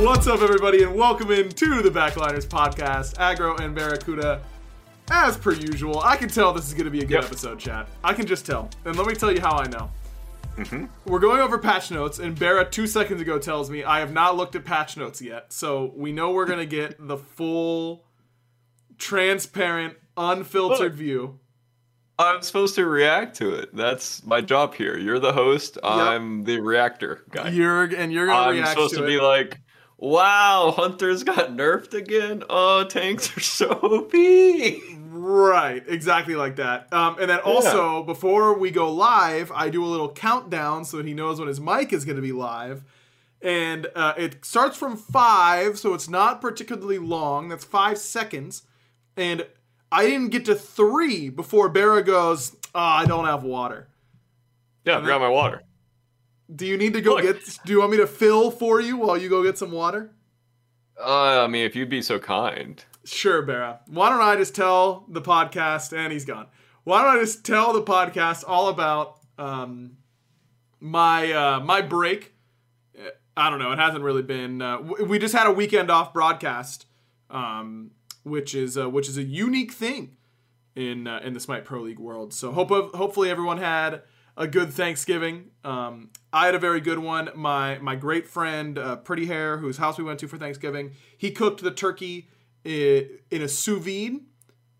What's up, everybody, and welcome in to the Backliners podcast. Agro and Barracuda, as per usual. I can tell this is going to be a good Yep. episode, chat. I can just tell. And let me tell you how I know. Mm-hmm. We're going over patch notes, and Barra two seconds ago tells me I have not looked at patch notes yet. So we know we're going to get the full, transparent, unfiltered Look. view. I'm supposed to react to it. That's my job here. You're the host. I'm the reactor guy. You're and you're going to I'm react supposed to, to, be like, "Wow, hunters got nerfed again. Oh, tanks are so OP." Right, exactly like that. Um, and then also, before we go live, I do a little countdown so that he knows when his mic is going to be live. And uh, it starts from five, so it's not particularly long. That's five seconds. And I didn't get to three before Barra goes, oh, I don't have water. Yeah, I forgot my water. Do you need to go Look. get, do you want me to fill for you while you go get some water? Uh, I mean, if you'd be so kind. Sure, Barra. Why don't I just tell the podcast, and he's gone. Why don't I just tell the podcast all about um, my uh, my break? I don't know. It hasn't really been. Uh, we just had a weekend off broadcast, um, which is uh, which is a unique thing in uh, in the Smite Pro League world. So hope hopefully everyone had a good Thanksgiving. Um, I had a very good one. My my great friend uh, Pretty Hair, whose house we went to for Thanksgiving, he cooked the turkey i- in a sous vide.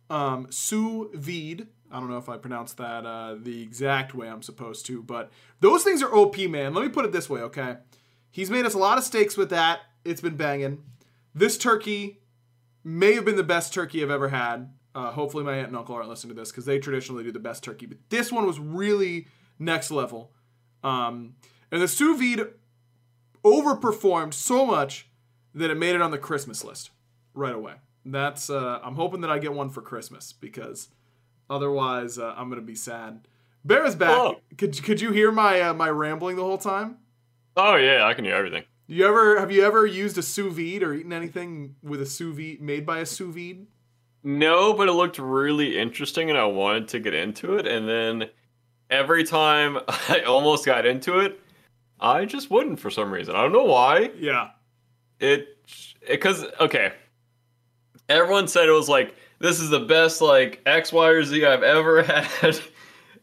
Um, sous vide. I don't know if I pronounced that uh, the exact way I'm supposed to, but those things are OP, man. Let me put it this way, okay? He's made us a lot of steaks with that. It's been banging. This turkey may have been the best turkey I've ever had. Uh, hopefully, my aunt and uncle aren't listening to this because they traditionally do the best turkey. But this one was really next level. Um, and the sous vide overperformed so much that it made it on the Christmas list right away. That's uh, I'm hoping that I get one for Christmas because otherwise uh, I'm gonna be sad. Bear is back. Oh. Could could you hear my uh, my rambling the whole time? Oh yeah, I can hear everything. You ever have you ever used a sous vide or eaten anything with a sous vide made by a sous vide? No, but it looked really interesting, and I wanted to get into it. And then every time I almost got into it, I just wouldn't for some reason. I don't know why. Yeah. it because okay everyone said it was like this is the best like x y or z i've ever had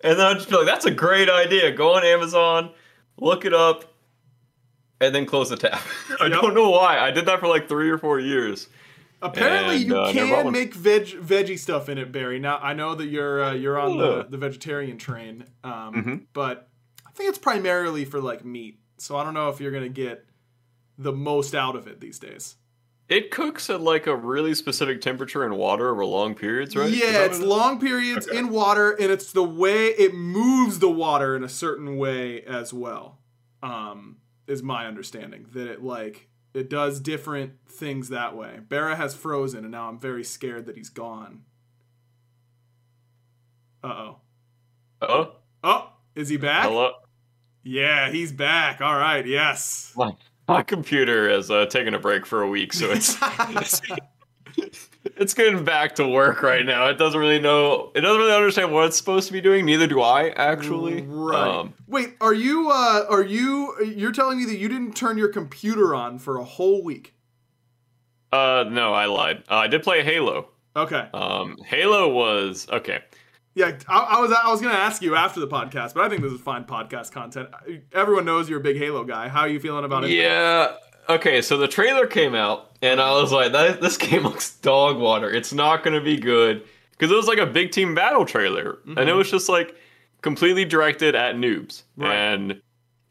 and then i'd just be like that's a great idea go on amazon look it up and then close the tab i Yep. don't know why i did that for like three or four years Apparently, And, you uh, can make veg veggie stuff in it, Barry. Now I know that you're uh, you're on the, the vegetarian train, um, Mhm. but I think it's primarily for like meat. So I don't know if you're gonna get the most out of it these days. it cooks at like a really specific temperature and water over long periods right Yeah, it's long periods Okay. in water, and it's the way it moves the water in a certain way as well. Um, is my understanding that it like it does different things that way. Barra has frozen, and now I'm very scared that he's gone. Uh oh. Uh oh Oh, is he back? hello Yeah, he's back. All right. Yes. my, my computer has uh, taken a break for a week so it's it's, it's getting back to work right now. It doesn't really know. It doesn't really understand what it's supposed to be doing. Neither do I, actually. Right. Um, Wait, are you uh are you you're telling me that you didn't turn your computer on for a whole week? uh, no, I lied. Uh, I did play Halo. Okay. Um, Halo was okay. Yeah, I, I was I was gonna ask you after the podcast, but I think this is fine podcast content. Everyone knows you're a big Halo guy. How are you feeling about it? Yeah. Okay, so the trailer came out, and I was like, that, "This game looks dog water. It's not going to be good." Because it was like a big team battle trailer, and it mm-hmm. was just like completely directed at noobs, Right. and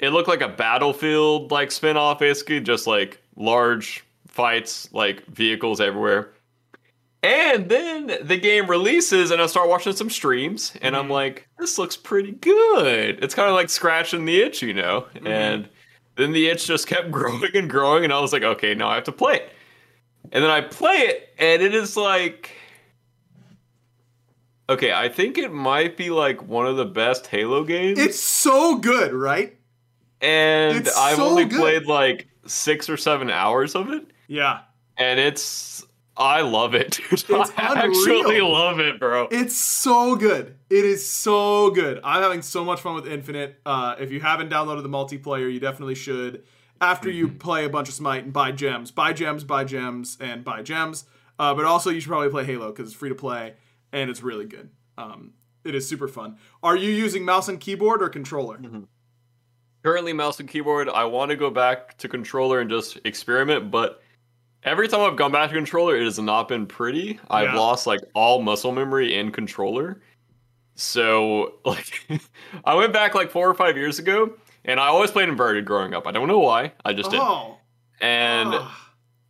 it looked like a battlefield like spin-off, basically, just like large fights, like vehicles everywhere. And then the game releases, and I start watching some streams, and I'm mm-hmm. like, this looks pretty good. It's kind of like scratching the itch, you know? Mm-hmm. And then the itch just kept growing and growing, and I was like, okay, now I have to play it. And then I play it, and it is like. Okay, I think it might be like one of the best Halo games. It's so good, right? and it's I've so only good. played like six or seven hours of it. Yeah. And it's. I love it, dude. It's I actually love it, bro. It's so good. It is so good. I'm having so much fun with Infinite. Uh, if you haven't downloaded the multiplayer, you definitely should. after you play a bunch of Smite and buy gems, buy gems, buy gems, and buy gems. Uh, but also, you should probably play Halo because it's free to play and it's really good. Um, it is super fun. Are you using mouse and keyboard or controller? Currently, mouse and keyboard. I want to go back to controller and just experiment, but every time I've gone back to controller, it has not been pretty. I've Yeah. lost like all muscle memory in controller. So, like, I went back like four or five years ago, and I always played inverted growing up. I don't know why. I just did. Oh, And ah.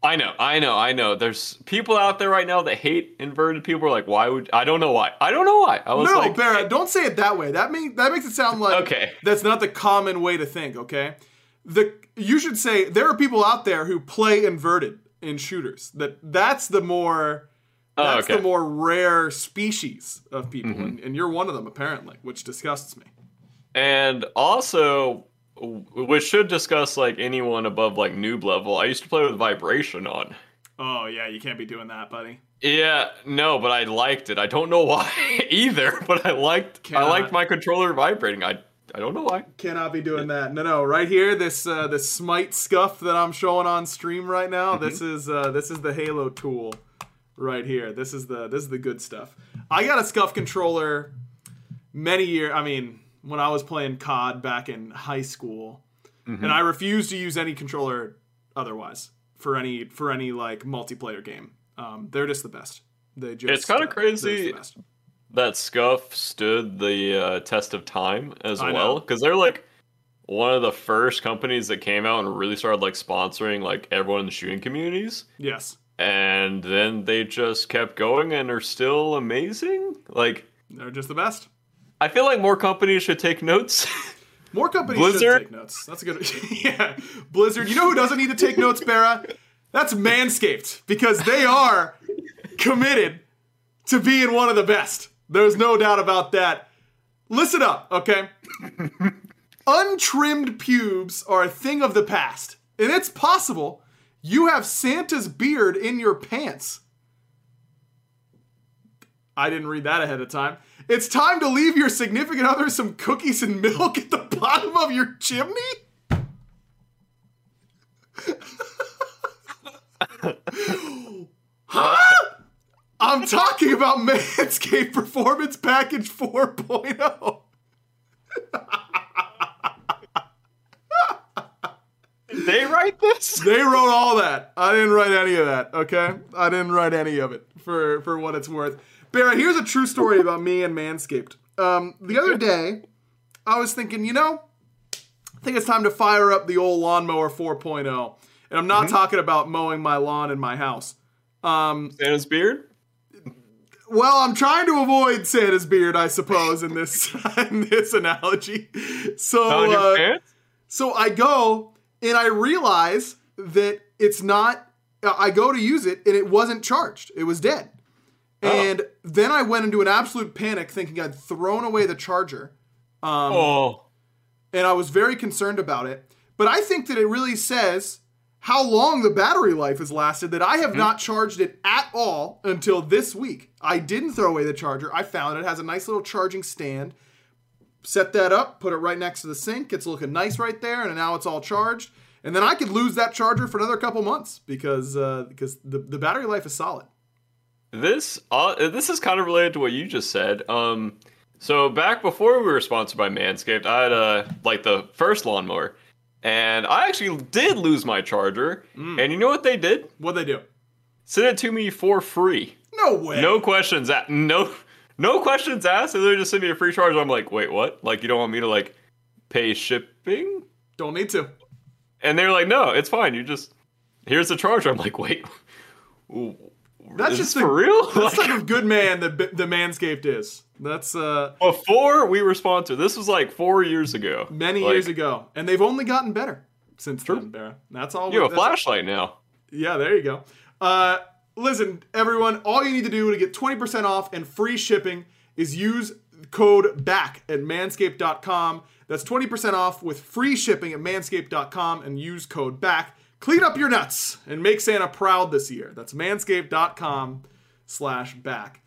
I know, I know, I know. There's people out there right now that hate inverted. People are like, why would I don't know why. I don't know why. I was like, no, like, Barrett, don't say it that way. That mean that makes it sound like Okay. that's not the common way to think. Okay, the you should say there are people out there who play inverted in shooters. That that's the more Oh, that's okay. Mm-hmm. the more rare species of people, and, and you're one of them apparently, which disgusts me. And also, w- we should discuss like anyone above like noob level. I used to play with vibration on. Oh yeah, you can't be doing that, buddy. Yeah, no, but I liked it. I don't know why either, but I liked I liked my controller vibrating. I I don't know why. Cannot be doing that. No, no. Right here, this uh, this Smite scuff that I'm showing on stream right now. This is uh, this is the Halo tool, right here. This is the this is the good stuff. I got a scuff controller many years. I mean, when I was playing COD back in high school, and I refused to use any controller otherwise for any for any like multiplayer game. Um, they're just the best. They just It's uh, they're just the crazy. That scuff stood the uh, test of time as I well because they're like one of the first companies that came out and really started like sponsoring like everyone in the shooting communities. Yes, And then they just kept going and are still amazing. Like they're just the best. I feel like more companies should take notes. More companies Blizzard? should take notes. That's a good. yeah, Blizzard. You know who doesn't need to take notes, Barra? That's Manscaped because they are committed to being one of the best. There's no doubt about that. Listen up, okay? Untrimmed pubes are a thing of the past, and it's possible you have Santa's beard in your pants. I didn't read that ahead of time. It's time to leave your significant other some cookies and milk at the bottom of your chimney? huh? I'm talking about Manscaped Performance Package oh. 4.0. they write this? They wrote all that. I didn't write any of that, okay? I didn't write any of it for, for what it's worth. Barra, here's a true story about me and Manscaped. Um, the other day, I was thinking, you know, I think it's time to fire up the old lawnmower 4.0. And I'm not talking about mowing my lawn in my house. Um, Santa's beard? Well, I'm trying to avoid Santa's beard, I suppose, in this in this analogy. So, uh, so I go and I realize that it's not. I go to use it and it wasn't charged. It was dead. And then I went into an absolute panic, thinking I'd thrown away the charger. Um, oh. and I was very concerned about it. But I think that it really says how long the battery life has lasted that I have Mm-hmm. not charged it at all until this week. I didn't throw away the charger. I found it, it has a nice little charging stand. Set that up, put it right next to the sink. It's looking nice right there, and now it's all charged. And then I could lose that charger for another couple months because uh, because the, the battery life is solid. This uh, this is kind of related to what you just said. Um, so back before we were sponsored by Manscaped, I had uh, like the first lawnmower, and I actually did lose my charger. Mm. And you know what they did? What'd they do? Sent it to me for free. No way. No questions asked. No, no questions asked. And they just sent me a free charger. I'm like, wait, what? Like you don't want me to like pay shipping? Don't need to. And they're like, no, it's fine. You just here's the charger. I'm like, wait. That's is just the, for real? That's Like- the type of good man that the Manscaped is. That's uh Before we were sponsored, this was like four years ago. many Like, years ago, and they've only gotten better since then, Barra. That's all. You have a that's- flashlight now. Yeah, there you go. Uh, listen, everyone, all you need to do to get 20% off and free shipping is use code BACK at manscaped.com. That's 20% off with free shipping at manscaped.com and use code BACK. Clean up your nuts and make Santa proud this year. That's manscaped.com slash back.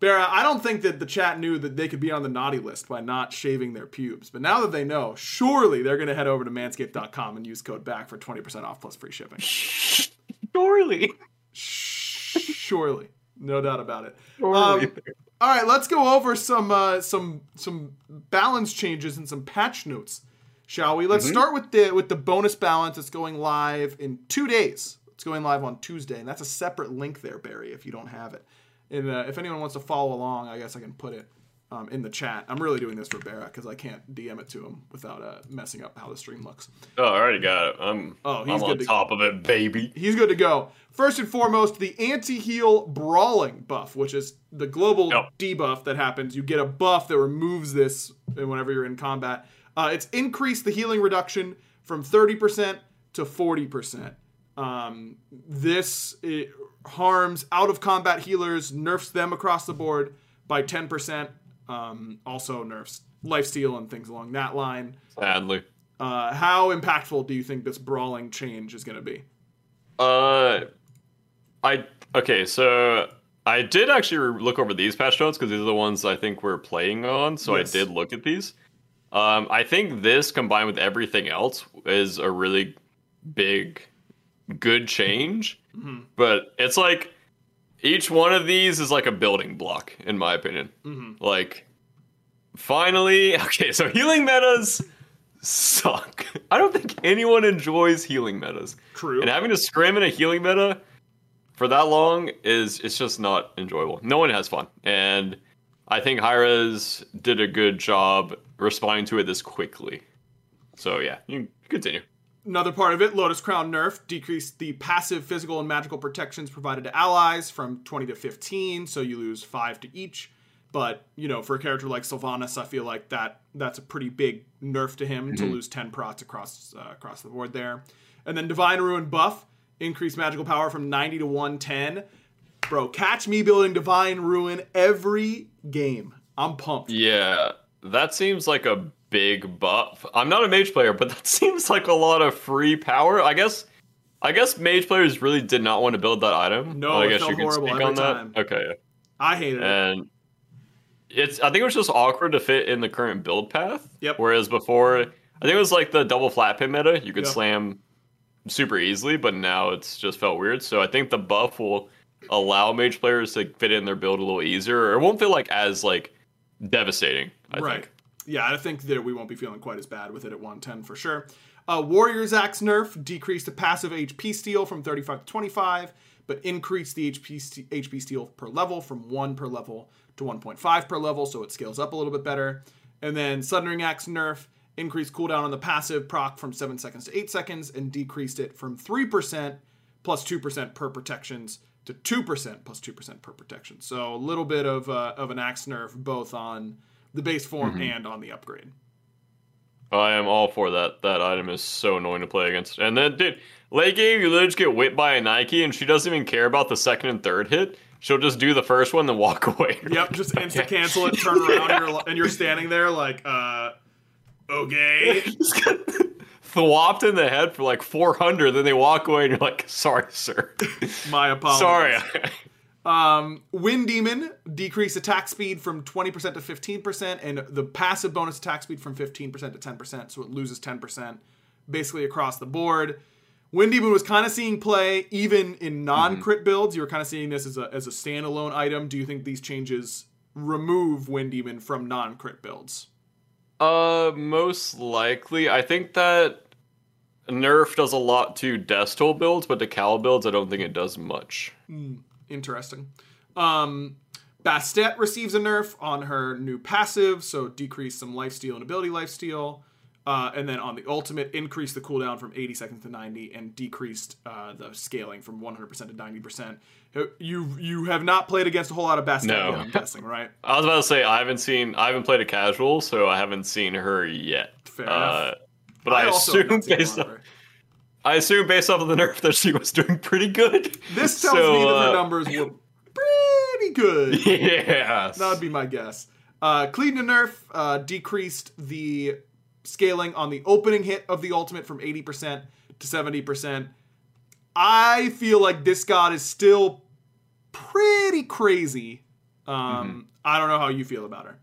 Barra, I don't think that the chat knew that they could be on the naughty list by not shaving their pubes. But now that they know, surely they're going to head over to manscaped.com and use code BACK for 20% off plus free shipping. Surely. surely. No doubt about it. Surely. Um, all right, let's go over some uh, some some balance changes and some patch notes, shall we? Let's start with the with the bonus balance. It's going live in two days. It's going live on Tuesday, and that's a separate link there, Barry. If you don't have it, and uh, if anyone wants to follow along, I guess I can put it um, in the chat. I'm really doing this for Barra because I can't DM it to him without uh, messing up how the stream looks. Oh, I already got it. I'm, Oh, he's I'm good on to- top of it, baby. He's good to go. First and foremost, the anti-heal brawling buff, which is the global Yep. debuff that happens. You get a buff that removes this whenever you're in combat. Uh, it's increased the healing reduction from 30% to 40%. Um, this harms out of combat healers, nerfs them across the board by 10%. Um, also nerfs lifesteal and things along that line. Sadly. Uh, how impactful do you think this brawling change is going to be? Uh, I okay. So I did actually look over these patch notes because these are the ones I think we're playing on. So Yes. I did look at these. Um, I think this combined with everything else is a really big, good change. Mm-hmm. But it's like each one of these is like a building block, in my opinion. Mm-hmm. Like, finally, okay. So healing metas suck. I don't think anyone enjoys healing metas. True. And having to scrim in a healing meta for that long is it's just not enjoyable. No one has fun. And I think Hi-Rez did a good job responding to it this quickly. So yeah, you can continue. Another part of it, Lotus Crown nerf decreased the passive physical and magical protections provided to allies from 20 to 15, so you lose 5 to each. But, you know, for a character like Sylvanus, I feel like that that's a pretty big nerf to him to lose 10 prots across uh, across the board there. And then Divine Ruin buff, increased magical power from 90 to 110. Bro, catch me building Divine Ruin every game. I'm pumped. Yeah, that seems like a big buff. I'm not a mage player, but that seems like a lot of free power. I guess I guess mage players really did not want to build that item. No, I guess you can speak on time. that. Okay. I hated it. and it's I think it was just awkward to fit in the current build path. Yep. Whereas before, I think it was like the double flat pen meta. You could Yeah. slam super easily, but now it's just felt weird. So I think the buff will allow mage players to fit in their build a little easier, or it won't feel like as like devastating. I right. think. Yeah, I think that we won't be feeling quite as bad with it at 110 for sure. Uh, Warrior's Axe nerf decreased the passive HP steal from 35 to 25, but increased the HP, st- HP steal per level from 1 per level to 1.5 per level, so it scales up a little bit better. And then Sundering Axe nerf increased cooldown on the passive proc from 7 seconds to 8 seconds and decreased it from 3% plus 2% per protections to 2% plus 2% per protection. So a little bit of, uh, of an axe nerf both on the base form and on the upgrade. I am all for that. That item is so annoying to play against. And then, dude, late game, you literally just get whipped by a Nike, and she doesn't even care about the second and third hit. She'll just do the first one, then walk away. Yep, just insta cancel it, turn around, and you're, and you're standing there like, uh, okay. thwopped in the head for like 400, then they walk away, and you're like, sorry, sir. My apologies. sorry. Um, Wind Demon decreased attack speed from 20% to 15%, and the passive bonus attack speed from 15% to 10%, so it loses 10% basically across the board. Wind Demon was kind of seeing play even in non crit builds. You were kind of seeing this as a, as a standalone item. Do you think these changes remove Wind Demon from non crit builds? Uh, most likely. I think that Nerf does a lot to Death builds, but to Cal builds, I don't think it does much. Interesting. Um, Bastet receives a nerf on her new passive, so decrease some lifesteal and ability lifesteal. Uh, and then on the ultimate, increase the cooldown from 80 seconds to 90 and decreased uh, the scaling from 100% to 90%. Uh, You you have not played against a whole lot of Bastet No. I'm guessing, right? I was about to say I haven't seen I haven't played a casual, so I haven't seen her yet. Fair Uh, enough. but I, have assume based a lot off of. I assume based off of the nerf that she was doing pretty good. This tells So, me that her uh, numbers were pretty good. Yeah. That would be my guess. Uh, Cliodhna Nerf uh, decreased the scaling on the opening hit of the ultimate from 80% to 70%. I feel like this god is still pretty crazy Um, I don't know how you feel about her.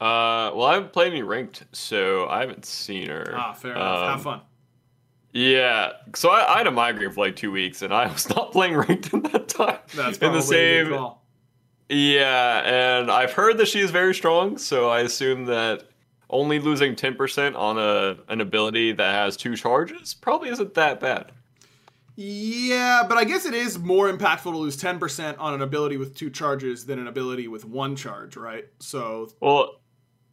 Uh, well, I haven't played any ranked, so I haven't seen her. Ah, fair enough. Have Um, fun. Yeah, so I, I had a migraine for like two weeks, and I was not playing ranked in that time. That's in probably the a same. call. Yeah, and I've heard that she is very strong, so I assume that only losing ten percent on a an ability that has two charges probably isn't that bad. Yeah, but I guess it is more impactful to lose 10% on an ability with two charges than an ability with one charge, right? So, Well,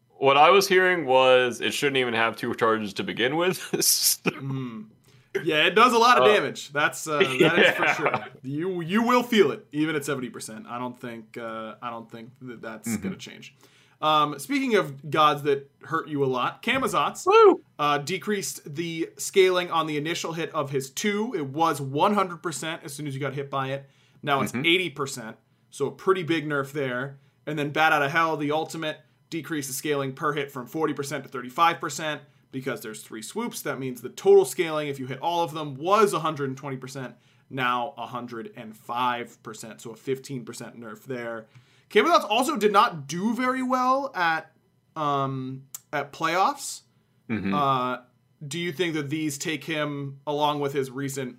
what I was hearing was it shouldn't even have two charges to begin with. mm, yeah, it does a lot of Uh, damage. That's uh, that is for sure. You you will feel it even at 70%. I don't think uh, I don't think that that's Mm-hmm. going to change. Um, speaking of gods that hurt you a lot, Camazotz Woo! uh, decreased the scaling on the initial hit of his two. It was 100% as soon as you got hit by it. Now it's 80%, so a pretty big nerf there. And then Bat Out of Hell, the ultimate, decreased the scaling per hit from 40% to 35% because there's three swoops. That means the total scaling, if you hit all of them, was 120%, now 105%, so a 15% nerf there. Camazotz also did not do very well at um, at playoffs. Mhm. Uh, do you think that these take him along with his recent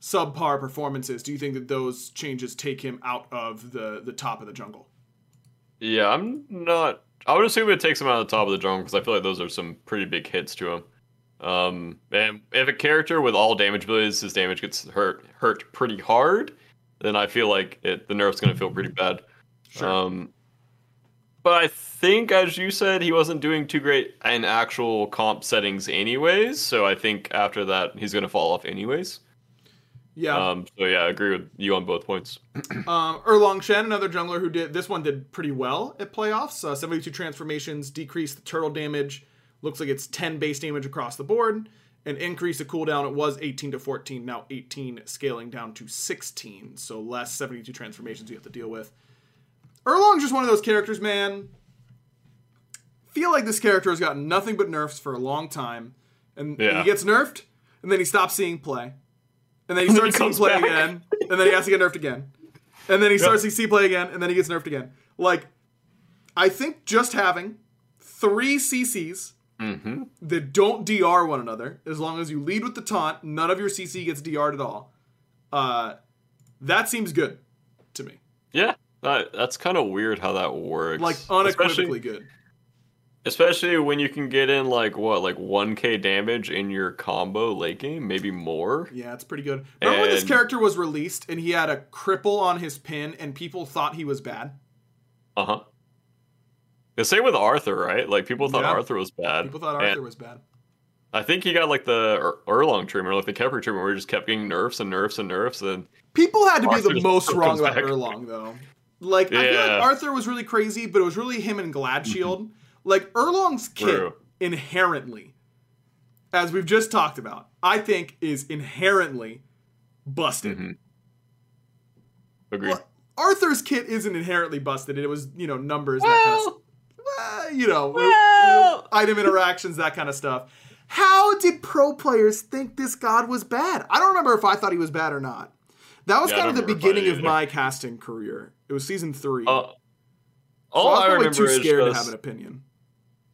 subpar performances? Do you think that those changes take him out of the the top of the jungle? Yeah, I'm not. I would assume it takes him out of the top of the jungle because I feel like those are some pretty big hits to him. Um, and if a character with all damage abilities, his damage gets hurt hurt pretty hard, then I feel like it, the nerf's gonna feel pretty bad. Sure. Um, but I think, as you said, he wasn't doing too great in actual comp settings, anyways. So I think after that, he's gonna fall off, anyways. yeah. Um, so yeah, I agree with you on both points. Um, Erlang Shen, another jungler who did this one did pretty well at playoffs. Uh, 72 transformations, decreased the turtle damage. Looks like it's 10 base damage across the board. And increase the cooldown. It was 18 to 14, now 18, scaling down to 16. So less 72 transformations you have to deal with. Erlang's just one of those characters, man. Feel like this character has gotten nothing but nerfs for a long time. And, and Yeah. he gets nerfed, and then he stops seeing play. And then he starts seeing play back. again. And then he has to get nerfed again. And then he starts to see play again, and then he gets nerfed again. Like, I think just having three CCs Mm-hmm. that don't DR one another, as long as you lead with the taunt, none of your CC gets DR'd at all. Uh, that seems good to me. Yeah, that, that's kind of weird how that works. Like Especially- good. Especially when you can get in like what, like 1k damage in your combo late game, maybe more. Yeah, it's pretty good. Remember when this character was released and he had a cripple on his pin and people thought he was bad? Uh huh. The same with Arthur, right? Like people thought Yeah. Arthur was bad. People thought And Arthur was bad. I think he got like the Ur- Erlang treatment, or like the Kepler treatment, where he just kept getting nerfs and nerfs and nerfs, and People had to be the most wrong about back. Erlang, though. Like, I feel like Arthur was really crazy, but it was really him and Gladshield. Like, Erlang's kit True. inherently, as we've just talked about, I think is inherently busted. Mhm. agreed. Well, Arthur's kit isn't inherently busted. It was, you know, numbers, that kind of. Well, you know, Well- item interactions, that kind of stuff. How did pro players think this god was bad? I don't remember if I thought he was bad or not. That was Yeah, kind of the don't remember if I beginning of my casting career. It was season three. Uh, so all I was I remember too is scared to have an opinion.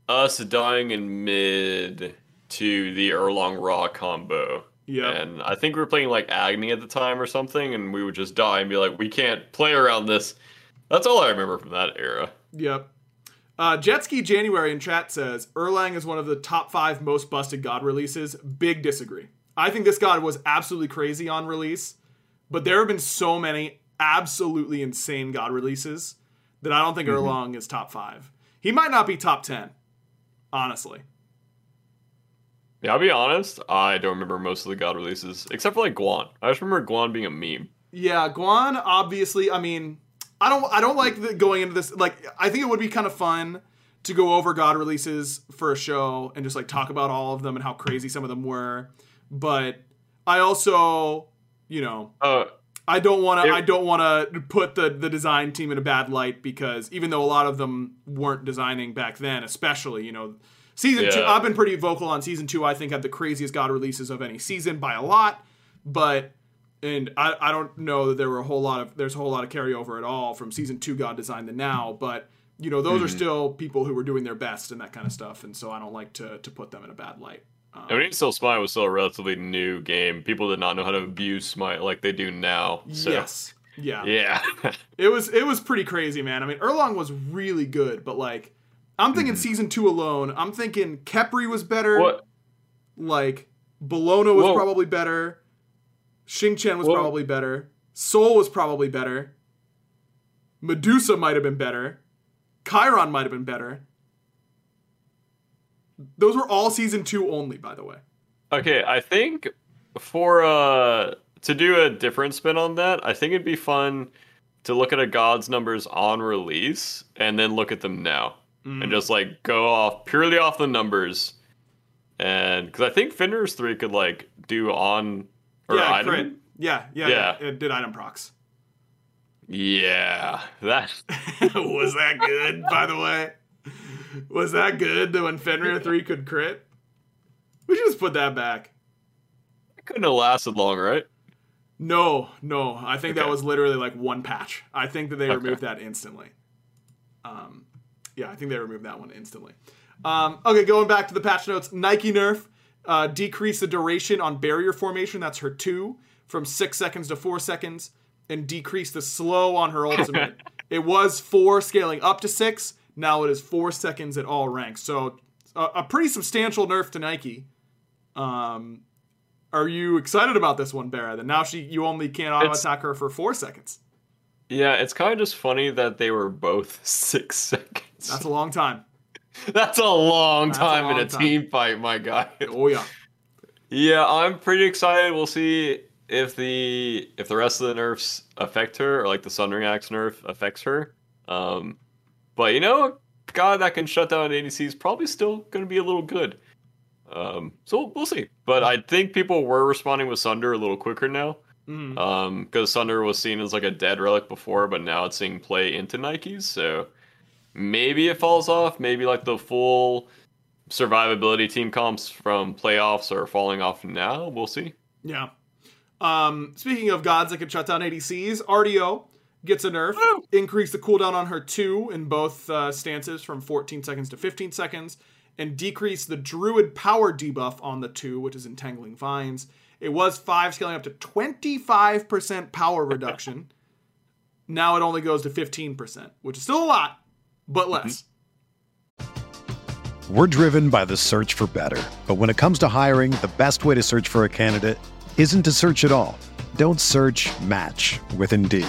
us dying in mid to the Erlang Ra combo. Yeah. And I think we were playing like Agni at the time or something, and we would just die and be like, we can't play around this. That's all I remember from that era. Yep. Uh, Jetski January in chat says Erlang is one of the top five most busted god releases. Big disagree. I think this god was absolutely crazy on release, but there have been so many absolutely insane god releases that I don't think Erlang is top five. He might not be top ten, honestly. Yeah, I'll be honest, I don't remember most of the God releases, except for like Guan. I just remember Guan being a meme. Yeah, Guan. Obviously, I mean, I don't. I don't like the, going into this. Like, I think it would be kind of fun to go over God releases for a show and just like talk about all of them and how crazy some of them were. But I also, you know, Uh, I don't want to. I don't want to put the the design team in a bad light because even though a lot of them weren't designing back then, especially you know, season two. I've been pretty vocal on season two. I think had the craziest God releases of any season by a lot, but and I, I don't know that there were a whole lot of there's a whole lot of carryover at all from season two God design the Now, but you know those are mm-hmm. still people who were doing their best and that kind of stuff, and so I don't like to to put them in a bad light. Um, I mean, still Smite was still a relatively new game. People did not know how to abuse Smite like they do now. So, Yes, yeah, Yeah. it was it was pretty crazy, man. I mean, Erlang was really good, but like I'm thinking season two alone, I'm thinking Khepri was better. what? Like Bellona was Whoa. probably better. Xing Tian was Whoa. probably better. Sol was probably better. Medusa might have been better. Chiron might have been better. Those were all season two only, by the way. Okay, I think for uh to do a different spin on that, I think it'd be fun to look at a god's numbers on release and then look at them now Mm. and just like go off purely off the numbers. And because I think Fenrir's three could like do on or yeah, item. Yeah, yeah, Yeah. yeah. It did item procs. Yeah, that was that good, by the way? Was that good that when Fenrir 3 could crit? We should just put that back. It couldn't have lasted long, right? No, no. I think that was literally like one patch. I think that they Okay. removed that instantly. Um, yeah, I think they removed that one instantly. Um, okay, going back to the patch notes. Nike nerf uh, decrease the duration on barrier formation. That's her two from six seconds to four seconds, and decrease the slow on her ultimate. it was four scaling up to six. Now it is four seconds at all ranks. So a, a pretty substantial nerf to Nike. Um, are you excited about this one, Barra? That now she you only can auto attack her for four seconds. Yeah, it's kind of just funny that they were both six seconds. That's a long time. That's a long That's a time in a time. team fight, my guy. Oh yeah. Yeah, I'm pretty excited. We'll see if the if the rest of the nerfs affect her, or like the Sundering Axe nerf affects her. Um, but you know, a guy that can shut down ADC is probably still going to be a little good. Um, so we'll see. But I think people were responding with Sunder a little quicker now. Mhm. Um, because Sunder was seen as like a dead relic before, but now it's seeing play into Nikes. So maybe it falls off. Maybe like the full survivability team comps from playoffs are falling off now. We'll see. Yeah. Um, speaking of gods that can shut down ADCs, Artio gets a nerf. Woo! Increase the cooldown on her two in both uh, stances from 14 seconds to 15 seconds, and decrease the druid power debuff on the two, which is entangling vines. It was five scaling up to 25% power reduction. now it only goes to 15%, which is still a lot, but less. We're driven by the search for better. But when it comes to hiring, the best way to search for a candidate isn't to search at all. Don't search match with Indeed.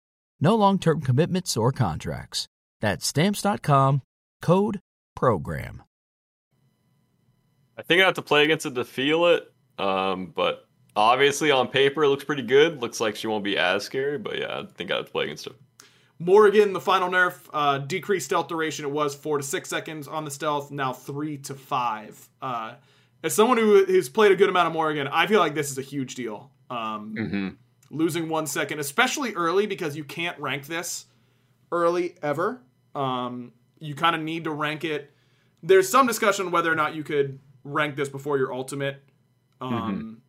No long term commitments or contracts. That's stamps.com code program. I think I have to play against it to feel it. Um, but obviously on paper it looks pretty good. Looks like she won't be as scary, but yeah, I think I have to play against it. Morrigan, the final nerf, uh, decreased stealth duration. It was four to six seconds on the stealth, now three to five. Uh, as someone who who's played a good amount of Morrigan, I feel like this is a huge deal. Um, Mm-hmm. Losing one second, especially early, because you can't rank this early ever. Um, you kind of need to rank it. There's some discussion whether or not you could rank this before your ultimate. Um,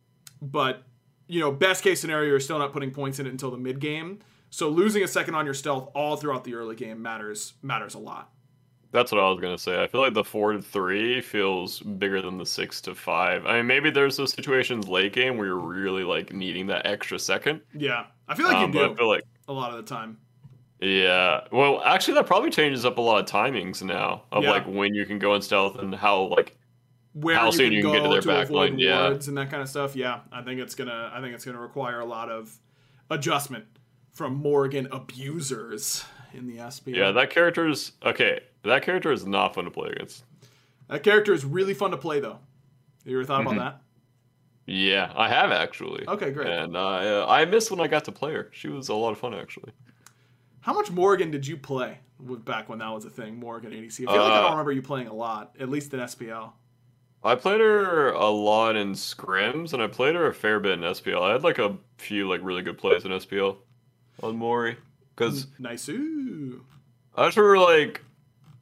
But, you know, best case scenario, you're still not putting points in it until the mid game. So losing a second on your stealth all throughout the early game matters matters a lot. That's what I was gonna say. I feel like the four to three feels bigger than the six to five. I mean, maybe there's those situations late game where you're really like needing that extra second. Yeah, I feel like Um, you do I feel like a lot of the time. yeah. Well, actually, that probably changes up a lot of timings now of Yeah. like when you can go in stealth and how like Where How you soon can you go can get to their to back line, yeah. and that kind of stuff. Yeah, I think it's gonna I think it's gonna require a lot of adjustment from Morrigan abusers in the SPL. yeah that character's okay. That character is not fun to play against. that character is really fun to play though. You ever thought Mm-hmm. about that? Yeah, I have actually. Okay, great. And uh, I missed when I got to play her. She was a lot of fun actually. How much Morrigan did you play with- back when that was a thing? Morrigan ADC. I feel like I Uh, don't remember you playing a lot, at least in SPL. I played her a lot in scrims, and I played her a fair bit in SPL. I had like a few like really good plays in SPL on Mori because Nice. Ooh. I just remember like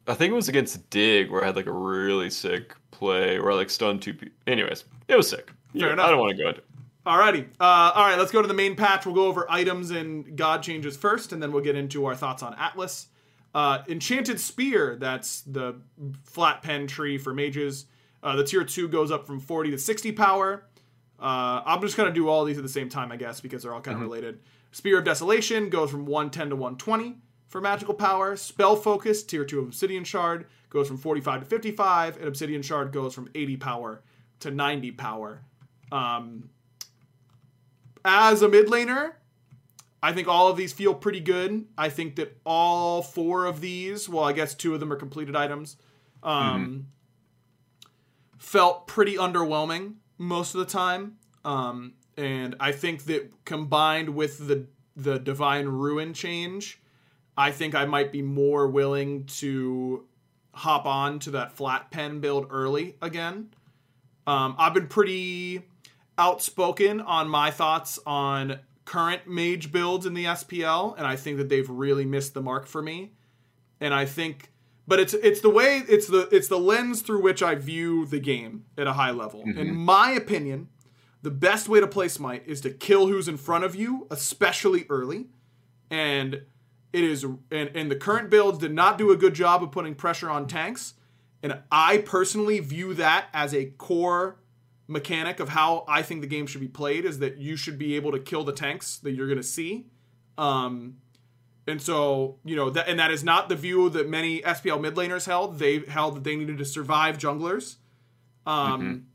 I think it was against Dig where I had like a really sick play where I like stunned two people. Anyways, it was sick. Yeah, enough. I don't want to go into. it. Alrighty. Uh, all right, let's go to the main patch. We'll go over items and god changes first, and then we'll get into our thoughts on Atlas. Uh, Enchanted Spear, that's the flat pen tree for mages. Uh, the tier 2 goes up from 40 to 60 power. Uh, I'm just going to do all these at the same time, I guess, because they're all kind of related. Spear of Desolation goes from 110 to 120 for magical power. Spell Focus, tier 2 of Obsidian Shard, goes from 45 to 55, and Obsidian Shard goes from 80 power to 90 power. Um, as a mid laner, I think all of these feel pretty good. I think that all four of these, well, I guess two of them are completed items, um, felt pretty underwhelming most of the time. Um, and I think that combined with the the divine ruin change, I think I might be more willing to hop on to that flat pen build early again. Um, I've been pretty outspoken on my thoughts on current mage builds in the SPL, and I think that they've really missed the mark for me. And I think, but it's it's the way it's the it's the lens through which I view the game at a high level. In my opinion, the best way to play Smite is to kill who's in front of you, especially early. And it is and, and the current builds did not do a good job of putting pressure on tanks. And I personally view that as a core mechanic of how I think the game should be played is that you should be able to kill the tanks that you're going to see. Um, and so, you know, that and that is not the view that many SPL mid laners held. They held that they needed to survive junglers. Um,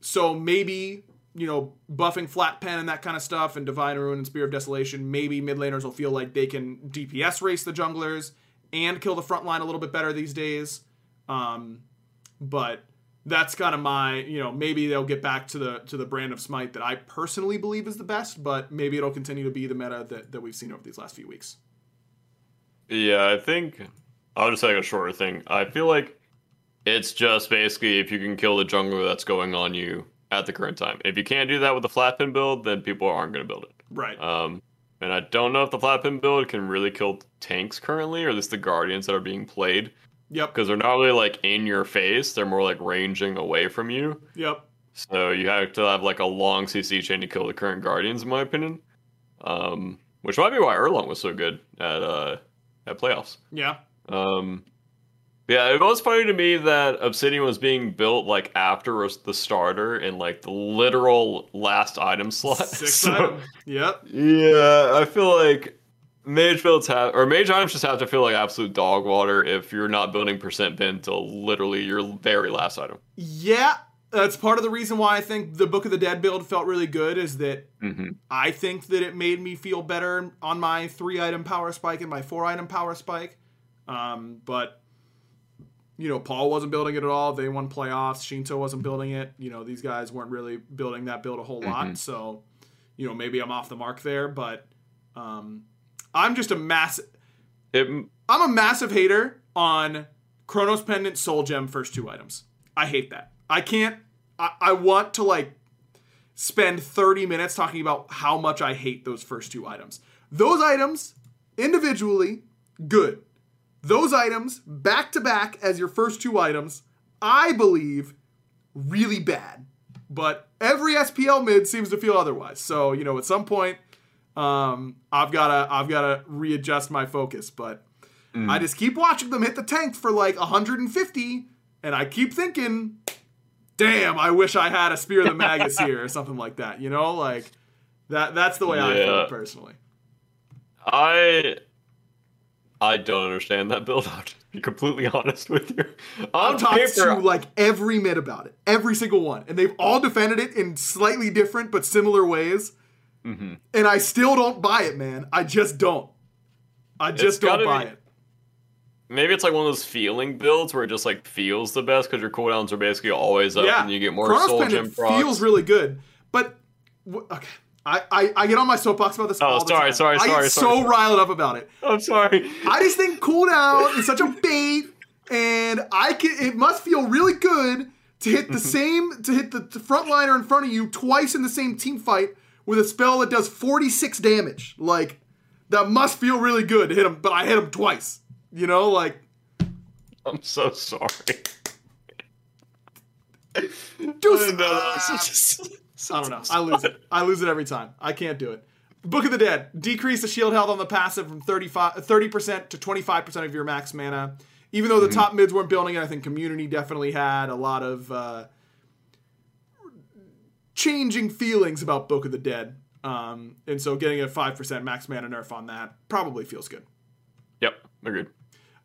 so maybe you know buffing flat pen and that kind of stuff and divine ruin and spear of desolation maybe mid laners will feel like they can dps race the junglers and kill the front line a little bit better these days um, but that's kind of my you know maybe they'll get back to the to the brand of smite that i personally believe is the best but maybe it'll continue to be the meta that, that we've seen over these last few weeks Yeah, I think I'll just say a shorter thing. I feel like it's just basically if you can kill the jungler that's going on you at the current time. If you can't do that with the flat pen build, then people aren't going to build it. right Um, and I don't know if the flat pen build can really kill tanks currently, or at least the guardians that are being played, yep because they're not really like in your face. They're more like ranging away from you. yep So you have to have like a long CC chain to kill the current guardians, in my opinion. Um, which might be why Erlang was so good at uh, at playoffs. yeah Um, yeah, it was funny to me that Obsidian was being built like after the starter in like the literal last item slot. six So- item. yep yeah, I feel like mage builds have or mage items just have to feel like absolute dog water if you're not building percent pen till literally your very last item. Yeah, that's part of the reason why I think the Book of the Dead build felt really good is that hmm I think that it made me feel better on my three item power spike and my four item power spike. Um, but you know, Paul wasn't building it at all. They won playoffs. Shinto wasn't building it. You know, these guys weren't really building that build a whole lot. So, you know, maybe I'm off the mark there, but um, I'm just a massive. I'm a massive hater on Chronos Pendant, Soul Gem, first two items. I hate that. I can't. I, I want to like spend 30 minutes talking about how much I hate those first two items. Those items individually, good. Those items back to back as your first two items, I believe, really bad. But every SPL mid seems to feel otherwise. So you know, at some point, um, I've gotta I've gotta readjust my focus. But I just keep watching them hit the tank for like 150, and I keep thinking, damn, I wish I had a Spear of the Magus here or something like that. You know, like that. That's the way I feel personally. I I don't understand that build. I'll be completely honest with you. On I've talked to like every mid about it, every single one, and they've all defended it in slightly different but similar ways. Mm-hmm. And I still don't buy it, man. I just don't. I just don't buy be- it. maybe it's like one of those feeling builds where it just like feels the best because your cooldowns are basically always up Yeah, and you get more Chronos soul gem procs. feels really good, but okay. I, I, I get on my soapbox about this Oh, all the sorry, time. sorry, I sorry, get sorry, so sorry. riled up about it. I'm sorry. I just think cooldown is such a bait, and I can. It must feel really good to hit the mm-hmm. same to hit the, the front liner in front of you twice in the same team fight with a spell that does 46 damage. Like that must feel really good to hit him, but I hit him twice. You know, like I'm so sorry. do No, no, it's just- I don't know. I lose it. I lose it every time. I can't do it. Book of the Dead. Decrease the shield health on the passive from 35, 30% to 25% of your max mana. Even though the top mids weren't building it, I think community definitely had a lot of uh, changing feelings about Book of the Dead. Um, and so getting a 5% max mana nerf on that probably feels good. Yep, agreed.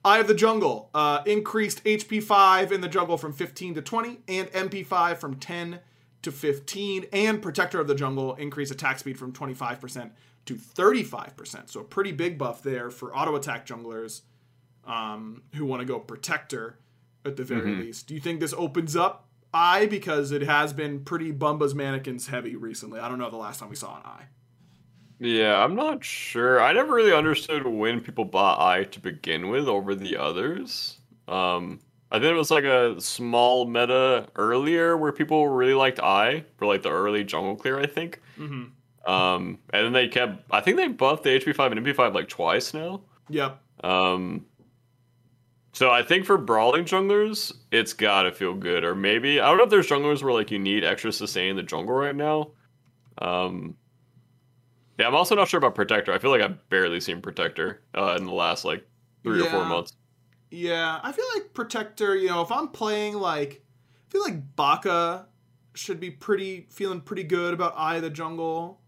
Eye of the Jungle uh, increased HP 5 in the jungle from 15 to 20, and MP 5 from 10 to 15, and Protector of the Jungle increase attack speed from 25% to 35%. So a pretty big buff there for auto attack junglers um, who want to go Protector at the very least. Do you think this opens up Eye because it has been pretty Bumba's Manikins heavy recently? I don't know the last time we saw an Eye. Yeah, I'm not sure. I never really understood when people bought Eye to begin with over the others. Um, I think it was like a small meta earlier where people really liked Eye for like the early jungle clear. I think. Mm-hmm. Um, and then they kept. I think they buffed the HP five and MP five like twice now. Yeah. Um, so I think for brawling junglers, it's gotta feel good. Or maybe I don't know if there's junglers where like you need extra sustain in the jungle right now. Um, yeah, I'm also not sure about protector. I feel like I've barely seen protector uh, in the last like three or four months. Yeah, I feel like Protector, you know, if I'm playing like I feel like Baka should be pretty feeling pretty good about Eye of the Jungle.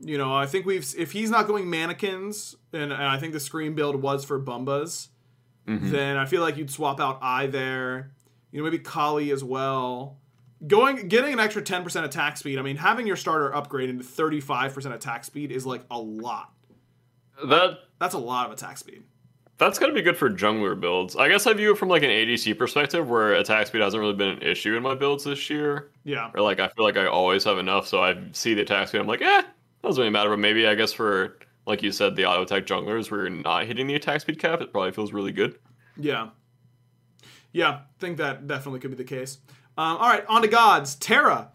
You know, I think we've if he's not going Manikins, and, and I think the screen build was for Bumbas, mm-hmm. then I feel like you'd swap out Eye there. You know, maybe Kali as well. Going getting an extra 10% attack speed. I mean, having your starter upgrade into 35% attack speed is like a lot. That That's a lot of attack speed. That's gonna be good for jungler builds. I guess I view it from like an ADC perspective, where attack speed hasn't really been an issue in my builds this year. Yeah. or like I feel like I always have enough, so I see the attack speed. I'm like, eh, doesn't really matter. But maybe I guess for like you said, the auto attack junglers, where you're not hitting the attack speed cap, it probably feels really good. Yeah. Yeah, think that definitely could be the case. Um, all right, on to gods. Terra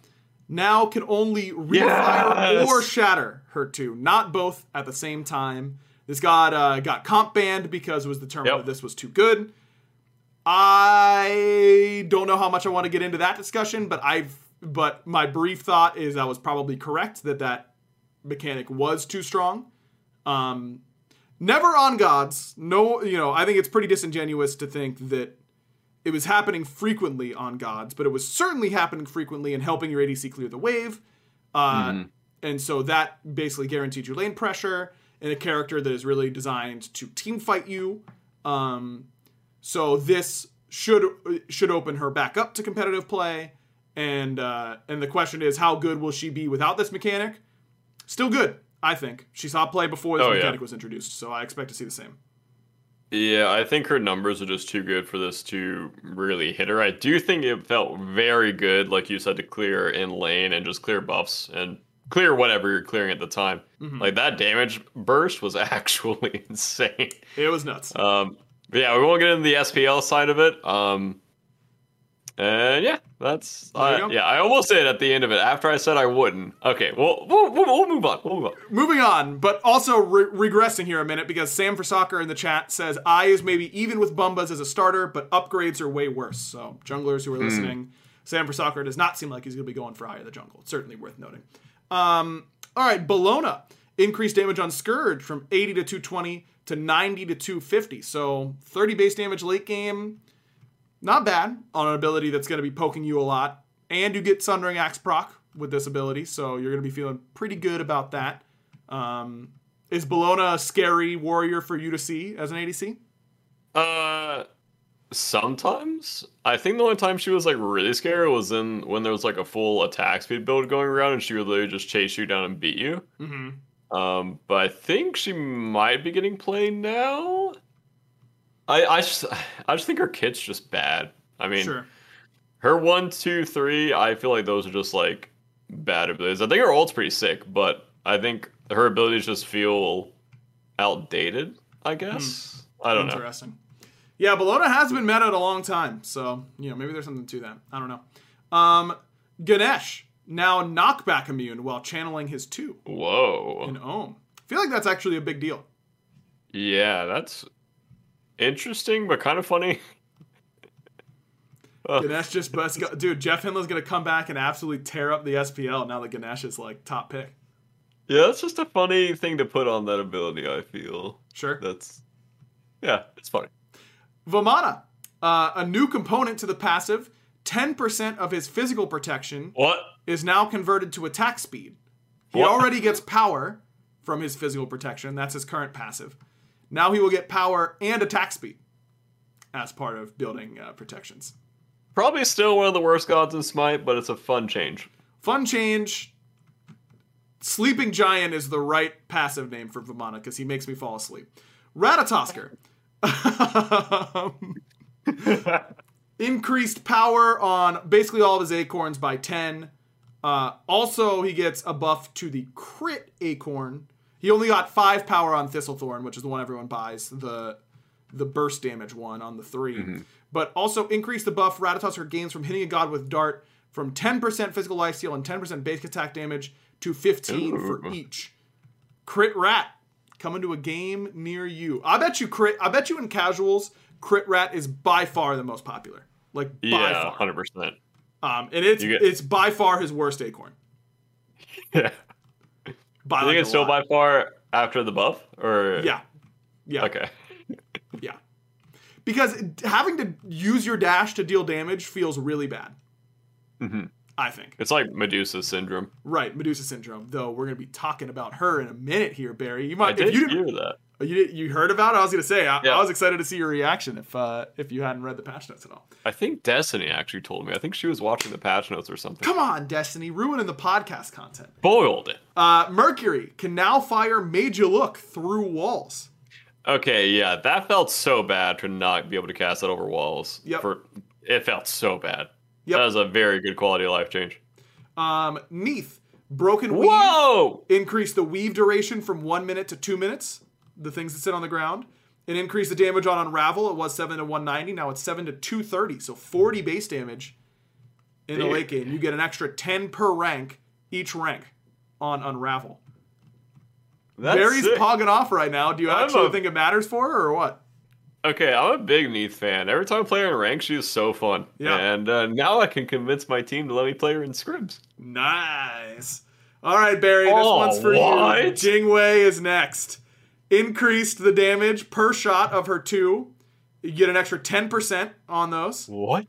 now can only refire Yes! or shatter her two, not both at the same time. This god uh, got comp banned because it was determined Yep. that this was too good. I don't know how much I want to get into that discussion, but I've but my brief thought is I was probably correct that that mechanic was too strong. Um, never on gods. No, you know, I think it's pretty disingenuous to think that it was happening frequently on gods, but it was certainly happening frequently and helping your ADC clear the wave. Uh, And so that basically guaranteed your lane pressure and a character that is really designed to team fight you. Um, so this should should open her back up to competitive play, and uh, and the question is, how good will she be without this mechanic? Still good, I think. She saw play before this Oh, yeah. mechanic was introduced, so I expect to see the same. Yeah, I think her numbers are just too good for this to really hit her. I do think it felt very good, like you said, to clear in lane and just clear buffs and clear whatever you're clearing at the time. Mm-hmm. Like that damage burst was actually insane. It was nuts. Um, yeah, we won't get into the SPL side of it. Um, and yeah, that's uh, yeah. I almost said at the end of it after I said I wouldn't. Okay, well, we'll, we'll, we'll move on. We'll move on. Moving on, but also re- regressing here a minute because Sam for Soccer in the chat says Eye is maybe even with Bumbas as a starter, but upgrades are way worse. So junglers who are listening, Sam for Soccer does not seem like he's going to be going for Eye of the Jungle. It's certainly worth noting. Um, all right, Bellona increased damage on Scourge from 80 to 220 to 90 to 250. So 30 base damage late game, not bad on an ability that's going to be poking you a lot. And you get Sundering Axe proc with this ability, so you're going to be feeling pretty good about that. Um, is Bellona a scary warrior for you to see as an ADC? Uh, sometimes I think the only time she was like really scary was in when there was like a full attack speed build going around, and she would literally just chase you down and beat you. Mm-hmm. Um, but I think she might be getting played now. I I just I just think her kit's just bad. I mean, Sure. her one, two, three. I feel like those are just like bad abilities. I think her ult's pretty sick, but I think her abilities just feel outdated. I guess I don't know. Interesting. Yeah, Bellona has been meta a long time, so you know maybe there's something to that. I don't know. Um, Ganesh now knockback immune while channeling his two Whoa. in Ohm. I feel like that's actually a big deal. Yeah, that's interesting, but kind of funny. Ganesh just best go- dude. Jeff Hindla's gonna come back and absolutely tear up the SPL now that Ganesh is like top pick. Yeah, that's just a funny thing to put on that ability. I feel Sure. that's yeah, it's funny. Vamana, uh, a new component to the passive. 10% of his physical protection What? is now converted to attack speed. He What? already gets power from his physical protection. That's his current passive. Now he will get power and attack speed as part of building uh, protections. Probably still one of the worst gods in Smite, but it's a fun change. Fun change. Sleeping Giant is the right passive name for Vamana because he makes me fall asleep. Ratatoskr. Increased power on basically all of his acorns by 10. Uh, also, he gets a buff to the crit acorn. He only got 5 power on Thistlethorn, which is the one everyone buys, the the burst damage one on the 3. But also increase the buff Ratatoskr gains from hitting a god with dart from 10% physical lifesteal and 10% basic attack damage to 15 for each. Crit Rat coming to a game near you. I bet you crit. I bet you in casuals, Crit Rat is by far the most popular. Like by Yeah, hundred percent. Um, and it's get- it's by far his worst acorn. Yeah. By I like think it's still by far after the buff, or yeah, yeah, Okay. yeah. Because having to use your dash to deal damage feels really bad. Mhm. I think. It's like Medusa syndrome. Right, Medusa syndrome. Though we're gonna be talking about her in a minute here, Barry. You I might did if you didn't hear that. you, did- you heard about it. I was gonna say I, Yeah. I was excited to see your reaction if uh, if you hadn't read the patch notes at all. I think Destiny actually told me. I think she was watching the patch notes or something. Come on, Destiny, ruining the podcast content. Boiled it. Uh, Mercury can now fire Made You Look through walls. Okay, yeah, that felt so bad to not be able to cast that over walls. Yep. For it felt so bad. Yep. That was a very good quality of life change. Um, Neith, Broken Weave Whoa! increased the weave duration from one minute to two minutes. The things that sit on the ground. And increase the damage on Unravel. It was seven to one ninety. Now it's seven to two thirty. So forty base damage in the late game. You get an extra ten per rank each rank on Unravel. That's Barry's sick. pogging off right now. Do you I'm actually a- think it matters for her or what? Okay, I'm a big Neith fan. Every time I play her in rank, she is so fun. Yeah. And uh, now I can convince my team to let me play her in scrims. Nice. All right, Barry, this Oh, one's for what? you. Jingwei is next. Increased the damage per shot of her two. You get an extra 10% on those. What?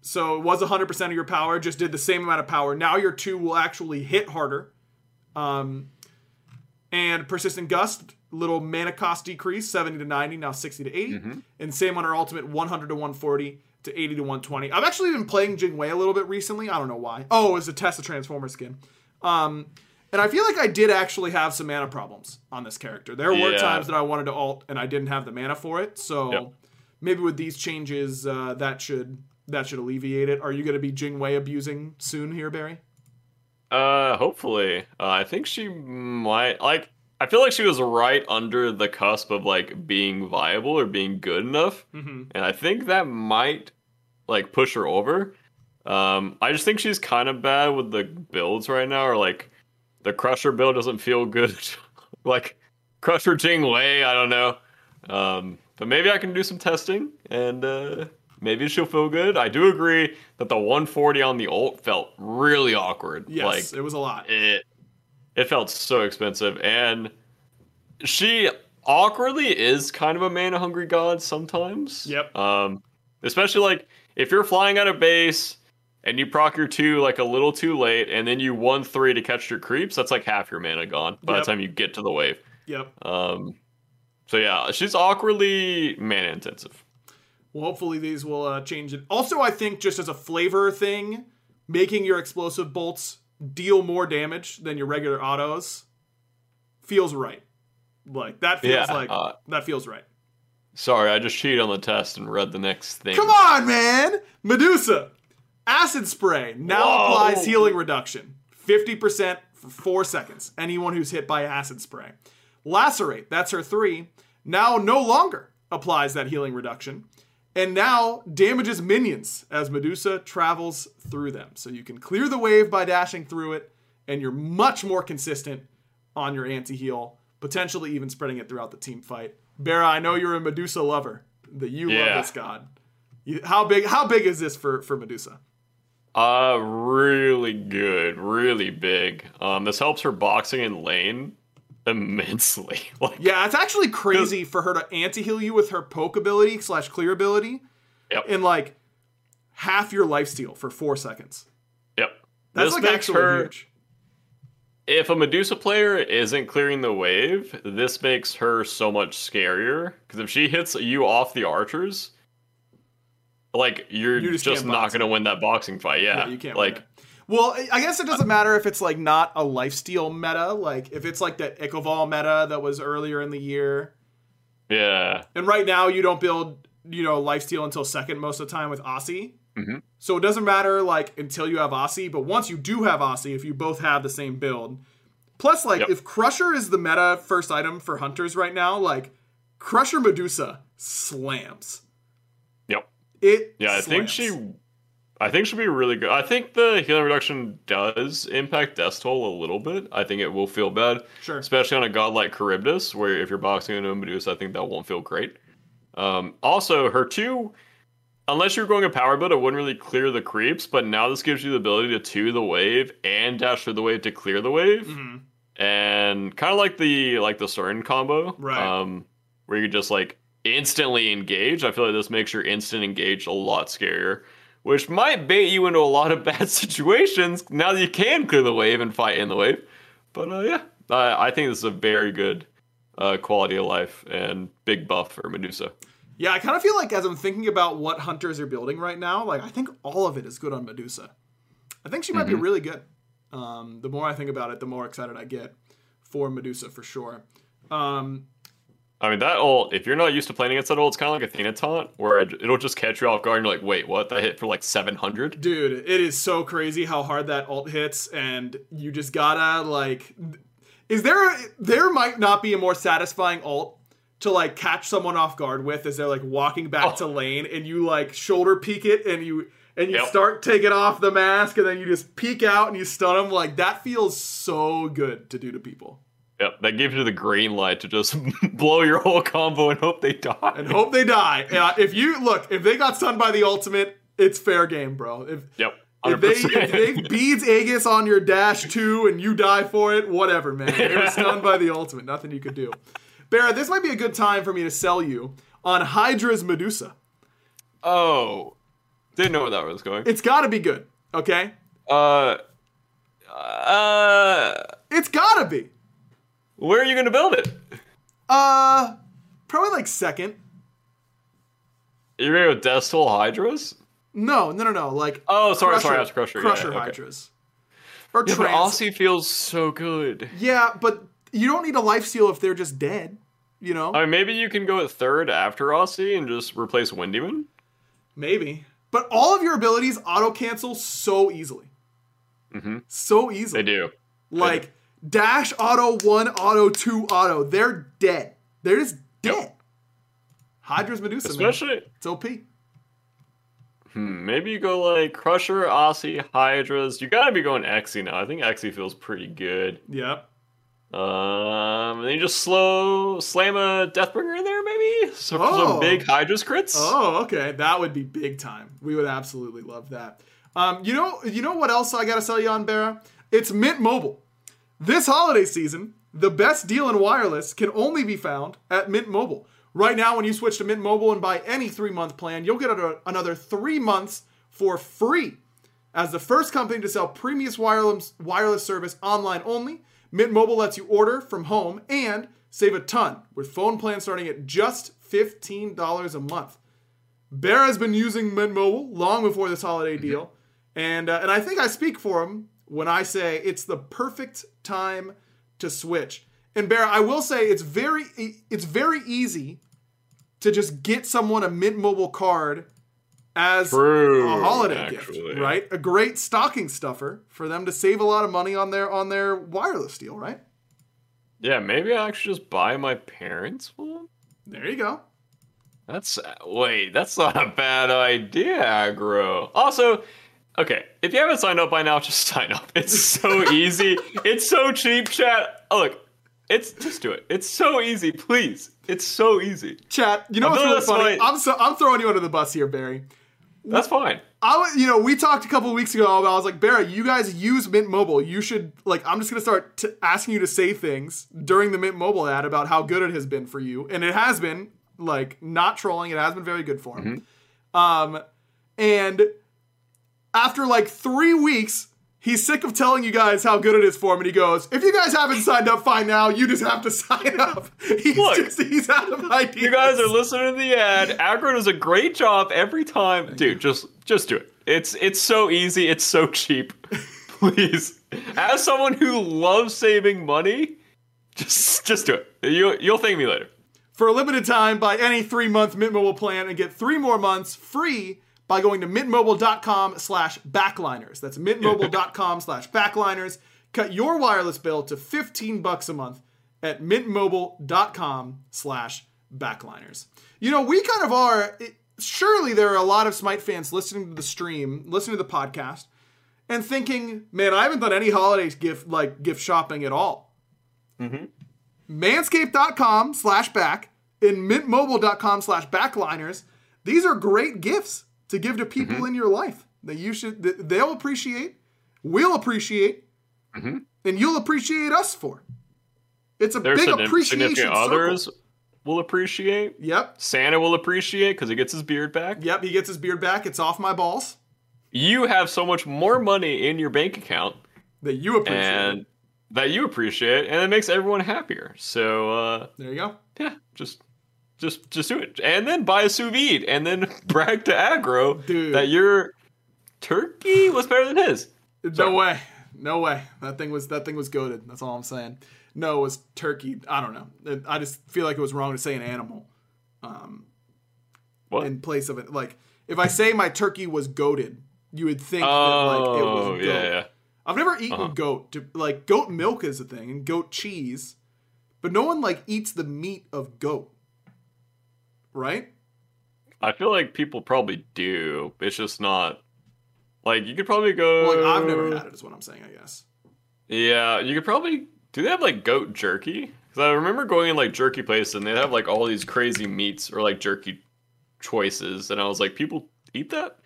So it was 100% of your power, just did the same amount of power. Now your two will actually hit harder. Um, and Persistent Gust, little mana cost decrease, 70 to 90, now 60 to 80. And same on her ultimate, 100 to 140 to 80 to 120. I've actually been playing Jingwei a little bit recently. I don't know why. Oh, it's a Tessa Transformer skin. Um, And I feel like I did actually have some mana problems on this character. There were times that I wanted to alt and I didn't have the mana for it. So Yep. maybe with these changes, uh, that should that should alleviate it. Are you going to be Jingwei abusing soon here, Barry? Uh, hopefully. Uh, I think she might like. I feel like she was right under the cusp of like being viable or being good enough, Mm-hmm. and I think that might like push her over. Um, I just think she's kind of bad with the builds right now, or like the Crusher build doesn't feel good. like Crusher Jing Wei, I don't know. Um, but maybe I can do some testing and uh, maybe she'll feel good. I do agree that the 140 on the ult felt really awkward. Yes, Like it was a lot. it it felt so expensive and she awkwardly is kind of a mana hungry god sometimes Yep. um especially like if you're flying out of base and you proc your two like a little too late and then you one three to catch your creeps that's like half your mana gone by Yep. the time you get to the wave Yep. um so yeah she's awkwardly mana intensive Well, hopefully these will uh, change it. Also, I think just as a flavor thing, making your explosive bolts deal more damage than your regular autos feels right. Like that feels Yeah, like uh, that feels right. sorry i just cheated on the test and read the next thing Come on, man! Medusa, acid spray now Whoa. applies healing reduction, fifty percent for four seconds. Anyone who's hit by acid spray. Lacerate, that's her three. Now no longer applies that healing reduction. And now damages minions as Medusa travels through them. So you can clear the wave by dashing through it, and you're much more consistent on your anti heal, potentially even spreading it throughout the team fight. Bera, I know you're a Medusa lover. That you Yeah. love this god. You, how big? How big is this for for Medusa? Uh, really good, really big. Um, this helps her boxing in lane immensely. like, Yeah, it's actually crazy for her to anti heal you with her poke ability slash clear ability yep, in like half your lifesteal for four seconds. yep. That's this like makes actually her. huge. If a Medusa player isn't clearing the wave, this makes her so much scarier. Because if she hits you off the archers, like you're You just, just can't going to win that boxing fight. Yeah, Yeah, you can't. like. Well, I- guess it doesn't matter if it's like not a lifesteal meta. Like if it's like the Ichaival meta that was earlier in the year, yeah, and right now you don't build you know lifesteal until second most of the time with Asi. Mhm. So it doesn't matter like until you have Asi, but once you do have Asi, if you both have the same build, plus like Yep. if Crusher is the meta first item for hunters right now, like Crusher Medusa slams. yep. It Yeah, I think she. I think she'll be really good. I think the healing reduction does impact Death Toll a little bit. I think it will feel bad, Sure. especially on a god like Charybdis, where if you're boxing into a Medusa, I think that won't feel great. Um, also, her two, unless you're going a power build, it wouldn't really clear the creeps. But now this gives you the ability to two the wave and dash through the wave to clear the wave, Mhm. and kind of like the like the Cern combo, Right. Um, where you just like instantly engage. I feel like this makes your instant engage a lot scarier, which might bait you into a lot of bad situations now that you can clear the wave and fight in the wave. But uh, yeah, I I think this is a very good uh, quality of life and big buff for Medusa. Yeah, I kind of feel like as I'm thinking about what hunters are building right now, like I think all of it is good on Medusa. I think she might be really good. Um, the more I think about it, the more excited I get for Medusa for sure. Um, I mean, that ult, if you're not used to playing against that ult, it's kind of like Athena taunt, where it, it'll just catch you off guard and you're like, wait, what? That hit for like 700? dude, it is so crazy how hard that ult hits, and you just gotta like. Is there A, there might not be a more satisfying ult to like catch someone off guard with as they're like walking back Oh. to lane, and you like shoulder peek it, and you and you Yep. start taking off the mask, and then you just peek out and you stun them. Like that feels so good to do to people, Yep, that gives you the green light to just blow your whole combo and hope they die. and hope they die. Uh, if you look, if they got stunned by the ultimate, it's fair game, bro. If Yep, they, 100%. if they beads Aegis on your dash two and you die for it, whatever, man. They were stunned by the ultimate. Nothing you could do. Barra, this might be a good time for me to sell you on Hydra's Medusa. oh, didn't know where that was going. It's got to be good, okay? Uh, uh, It's got to be. Where are you gonna build it? Uh, probably like second. You're gonna go with Death Toll Hydras? No, no, no, no. Like Oh, sorry, Crusher, sorry, I was Crusher. Crusher yeah, okay. Hydras. or Yeah, but trans. Asi feels so good. Yeah, but you don't need a life steal if they're just dead. You know, I mean, maybe you can go at third after Asi and just replace Wind Demon. maybe. But all of your abilities auto cancel so easily. Mm-hmm. So easily. They do. Like dash auto one auto two auto. They're dead. They're just dead. Hydra's Medusa. man. Especially, It's OP. hmm, maybe you go like Crusher, Asi, Hydras. You gotta be going Exy now. I think Exy feels pretty good. Yep. Um, and then you just slow slam a Deathbringer in there, maybe. So Oh. some big Hydras crits. Oh, okay. That would be big time. We would absolutely love that. Um, you know, you know what else I gotta sell you on Barra? It's Mint Mobile. This holiday season, the best deal in wireless can only be found at Mint Mobile. Right now, when you switch to Mint Mobile and buy any three-month plan, you'll get another three months for free. As the first company to sell premium wireless wireless service online only, Mint Mobile lets you order from home and save a ton with phone plans starting at just $15 a month. Bear has been using Mint Mobile long before this holiday deal, and uh, and I think I speak for him when I say it's the perfect time to switch. And Bear, I will say it's very it's very easy to just get someone a Mint Mobile card as True, a holiday actually. gift, right? A great stocking stuffer for them to save a lot of money on their on their wireless deal, right? Yeah, maybe I actually just buy my parents one. There you go. That's wait, that's not a bad idea, aggro. Also, okay, if you haven't signed up by now, just sign up. It's so easy. it's so cheap, chat. Oh, look, it's just do it. It's so easy, please. It's so easy. Chat, you know I what's really funny? I'm so, I'm throwing you under the bus here, Barry. That's fine. I was, you know, we talked a couple weeks ago about. I was like, Barry, you guys use Mint Mobile. You should like. I'm just gonna start t- asking you to say things during the Mint Mobile ad about how good it has been for you, and it has been. Like, not trolling. It has been very good for him. Um, and after like three weeks, he's sick of telling you guys how good it is for him, and he goes, "If you guys haven't signed up, fine now. You just have to sign up." He's Look, just he's out of ideas. You guys are listening to the ad. Aggro does a great job every time. Dude, just just do it. It's it's so easy. It's so cheap. Please, as someone who loves saving money, just just do it. You you'll thank me later. For a limited time, buy any three-month Mint Mobile plan and get three more months free by going to mintmobile.com slash backliners. That's mintmobile.com slash backliners. Cut your wireless bill to 15 bucks a month at mintmobile.com slash backliners. You know, we kind of are, it, surely there are a lot of Smite fans listening to the stream, listening to the podcast, and thinking, man, I haven't done any holiday gift, like gift shopping at all mm-hmm. manscaped.com slash back and mintmobile.com slash backliners these are great gifts to give to people in your life that you should that they'll appreciate we'll appreciate and you'll appreciate us for it's a Their big appreciation circle. others will appreciate. yep Santa will appreciate because he gets his beard back. yep he gets his beard back it's off my balls You have so much more money in your bank account that you appreciate and that you appreciate, and it makes everyone happier. So uh, there you go yeah, just just just do it, and then buy a sous vide, and then brag to aggro Dude. that your turkey was better than his. No way. No way. That thing was that thing was goaded. That's all I'm saying. No, it was turkey. I don't know. I just feel like it was wrong to say an animal What? in place of it. Like if I say my turkey was goaded, you would think that like it oh was goat. yeah, yeah. I've never eaten Uh-huh. goat. To, like goat milk is a thing and goat cheese, but no one like eats the meat of goat. Right? I feel like people probably do. It's just not like you could probably go. Well, like I've never had it. Is what I'm saying. I guess. Yeah, you could probably. Do they have like goat jerky? Because I remember going in like jerky places and they'd have like all these crazy meats or like jerky choices, and I was like, people eat that?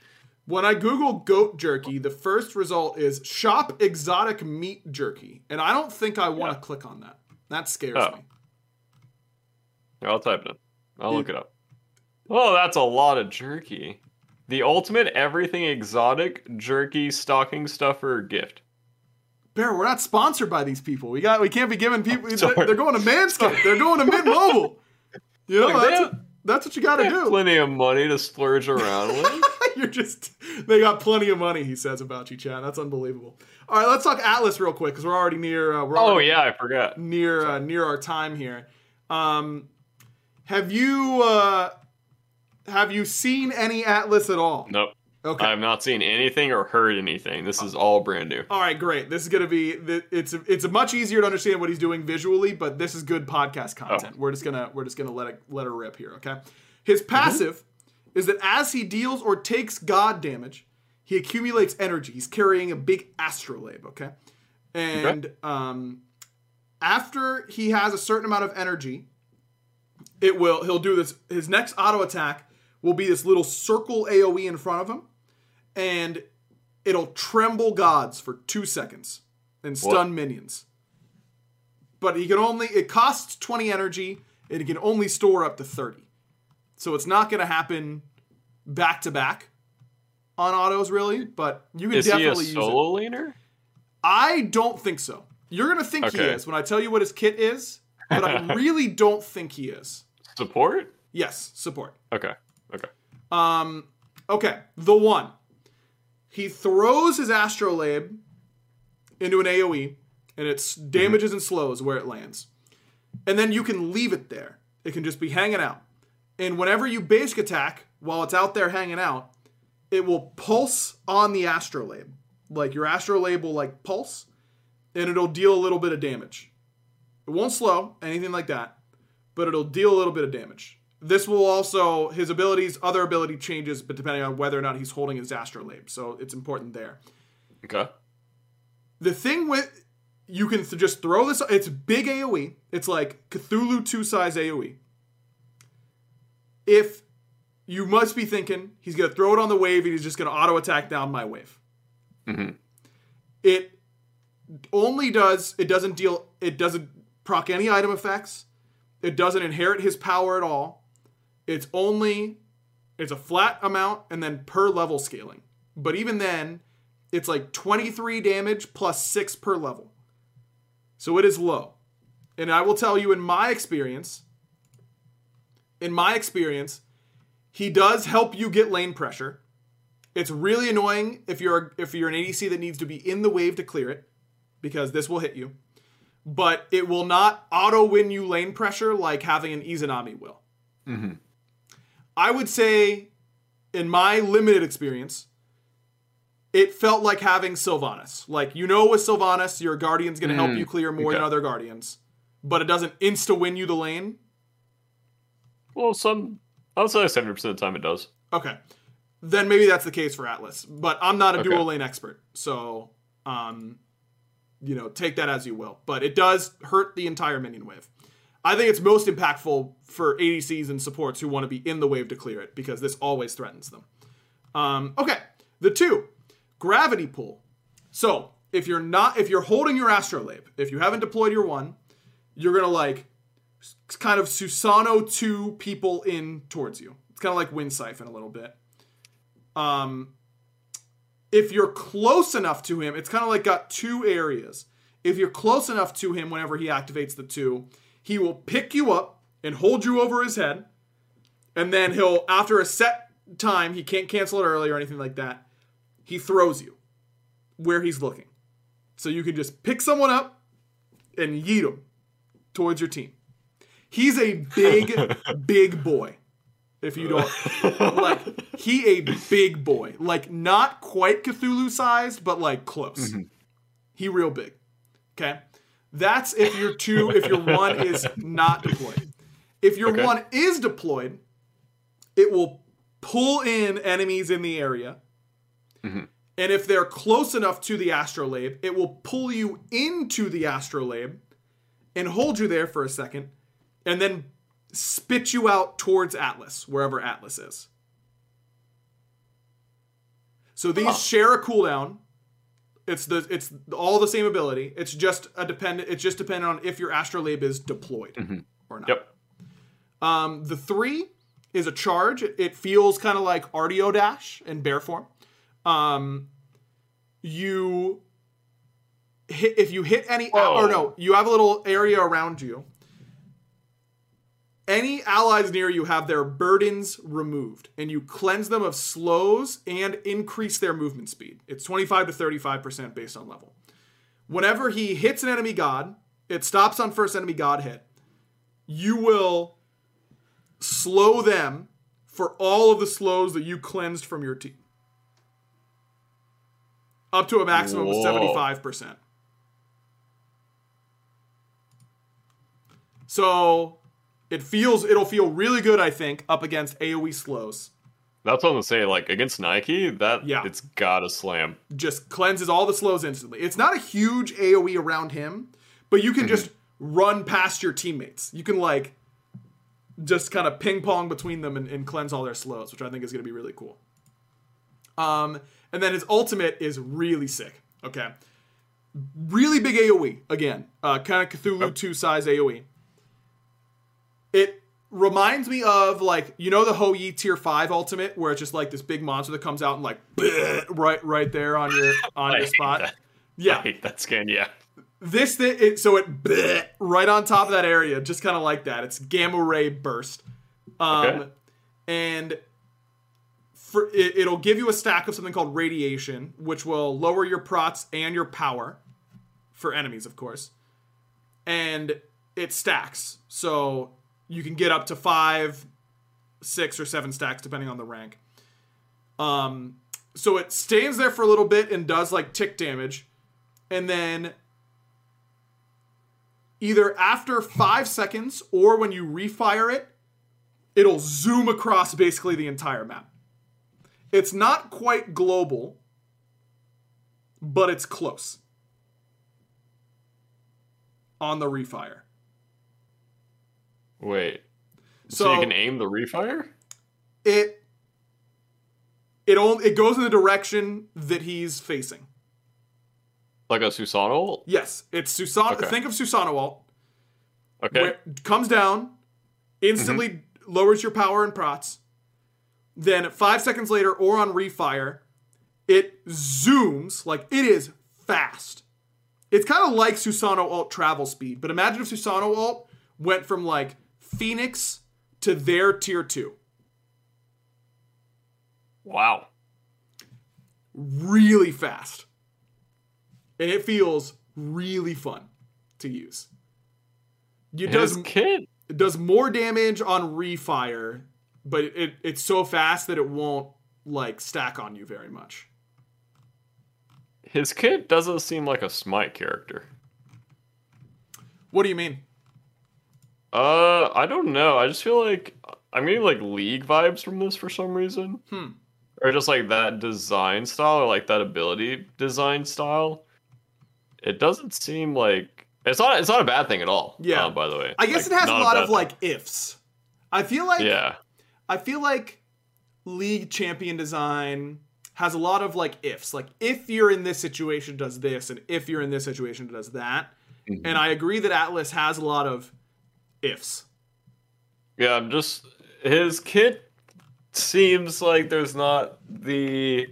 When I Google goat jerky, the first result is shop exotic meat jerky. And I don't think I want to Yeah. click on that. That scares Oh. me. I'll type it in. I'll look it up. Oh, that's a lot of jerky. The ultimate everything exotic jerky stocking stuffer gift. Bear, we're not sponsored by these people. We got we can't be giving people they're, they're going to Manscaped. They're going to Mint Mobile. You know, that's, have- that's what you got to do. plenty of money to splurge around with. You're just they got plenty of money. He says about you, Chad. That's unbelievable. All right, let's talk Atlas real quick because we're already near. Uh, we're Oh yeah, I forgot. near uh, near our time here. Um, have you uh, have you seen any Atlas at all? Nope. Okay. I have not seen anything or heard anything. This is all brand new. All right, great. This is gonna be it's it's much easier to understand what he's doing visually, but this is good podcast content. We're just gonna we're just gonna let it let her rip here. Okay. His passive is that as he deals or takes god damage, he accumulates energy. He's carrying a big astrolabe. Okay, and um, after he has a certain amount of energy, it will he'll do this. His next auto attack will be this little circle AOE in front of him, and it'll tremble gods for two seconds and stun minions. But he can only it costs 20 energy and he can only store up to 30. So it's not gonna happen back to back on autos really, but you can Is he a definitely use it. solo laner? I don't think so. You're gonna think he is when I tell you what his kit is, but I really don't think he is. Support? Yes, support. Okay. Um, okay, the one. He throws his astrolabe into an AoE, and it damages and slows where it lands. And then you can leave it there. It can just be hanging out. And whenever you basic attack, while it's out there hanging out, it will pulse on the astrolabe. Like your astrolabe will like pulse, and it'll deal a little bit of damage. It won't slow, anything like that, but it'll deal a little bit of damage. This will also his abilities, other ability changes, but depending on whether or not he's holding his astrolabe, so it's important there. Okay. The thing with you can th- just throw this. It's big AOE. It's like Cthulhu two size AOE. If you must be thinking he's gonna throw it on the wave and he's just gonna auto attack down my wave. Mhm. It only does. It doesn't deal. It doesn't proc any item effects. It doesn't inherit his power at all. It's only. It's a flat amount and then per level scaling. But even then, it's like 23 damage plus 6 per level. So it is low. And I will tell you in my experience, in my experience, he does help you get lane pressure. It's really annoying if you're if you're an ADC that needs to be in the wave to clear it because this will hit you. But it will not auto win you lane pressure like having an Izanami will. Mm-hmm. I would say in my limited experience, it felt like having Sylvanus. Like you know, with Sylvanus, your guardian's going to help you clear more than other guardians, but it doesn't insta win you the lane. Well, some. I would say seventy percent of the time it does. Okay, then maybe that's the case for Atlas. But I'm not a Okay. dual lane expert, so um, you know, take that as you will. But it does hurt the entire minion wave. I think it's most impactful for ADCs and supports who want to be in the wave to clear it because this always threatens them. Um, okay, the two, gravity pull. So if you're not, if you're holding your astrolabe, if you haven't deployed your one, you're gonna like kind of Susano two people in towards you. It's kind of like Wind Siphon a little bit. Um, if you're close enough to him, it's kind of like got two areas. If you're close enough to him whenever he activates the two, he will pick you up and hold you over his head. And then he'll, after a set time, he can't cancel it early or anything like that. He throws you where he's looking. So you can just pick someone up and yeet him towards your team. He's a big, big boy. If you don't like, he a big boy. Like not quite Cthulhu sized, but like close. Mm-hmm. He real big. Okay, that's if your two, if your one is not deployed. If your Okay. one is deployed, it will pull in enemies in the area. Mm-hmm. And if they're close enough to the astrolabe, it will pull you into the astrolabe and hold you there for a second, and then spit you out towards Atlas, wherever Atlas is. So these share a cooldown. It's the it's all the same ability. It's just a dependent. It's just dependent on if your astrolabe is deployed or not. Yep. Um, the three is a charge. It feels kind of like Artio Dash in bear form. Um, you hit if you hit any Whoa. or no, you have a little area around you. Any allies near you have their burdens removed, and you cleanse them of slows and increase their movement speed. It's 25 to 35% based on level. Whenever he hits an enemy god, it stops on first enemy god hit. You will slow them for all of the slows that you cleansed from your team. Up to a maximum Whoa. of 75%. So it feels it'll feel really good, I think, up against AoE slows. That's what I'm gonna say. Like against Nike, that Yeah. it's gotta slam. Just cleanses all the slows instantly. It's not a huge AoE around him, but you can just run past your teammates. You can like just kind of ping pong between them and, and cleanse all their slows, which I think is going to be really cool. Um, and then his ultimate is really sick. Okay, really big AOE again, uh, kind of Cthulhu two size AOE. It reminds me of like you know the Hou Yi tier five ultimate where it's just like this big monster that comes out and like right right there on your on I your spot. that. I Yeah, hate that skin. Yeah. this thing, it, so it right on top of that area, just kind of like that. It's gamma ray burst, um, Okay. and for it, it'll give you a stack of something called radiation, which will lower your prots and your power for enemies, of course, and it stacks, so you can get up to five, six, or seven stacks depending on the rank. Um, so it stands there for a little bit and does like tick damage, and then either after five seconds or when you refire it, it'll zoom across basically the entire map. It's not quite global, but it's close on the refire. Wait. So, So, you can aim the refire? it it only it goes in the direction that he's facing. Like a Susanoo ult? Yes, it's Susano. Okay. Think of Susano ult. Okay. where comes down, instantly mm-hmm. lowers your power and prots. Then five seconds later, or on refire, it zooms like it is fast. It's kind of like Susano ult travel speed, but imagine if Susano ult went from like Phoenix to their tier two. Wow. Really fast. And it feels really fun to use. It does His kid it does more damage on refire, but it, it's so fast that it won't like stack on you very much. his kid doesn't seem like a smite character. What do you mean? Uh, I don't know. I just feel like I'm getting like league vibes from this for some reason. Hmm. Or just like that design style or like that ability design style. It doesn't seem like it's not it's not a bad thing at all. Yeah. uh, by the way. I guess Like, it has a lot bad of thing. like ifs. I feel like Yeah. I feel like league champion design has a lot of like ifs. Like if you're in this situation does this and if you're in this situation does that. Mm-hmm. And I agree that Atlas has a lot of ifs. Yeah, I'm just his kit seems like there's not the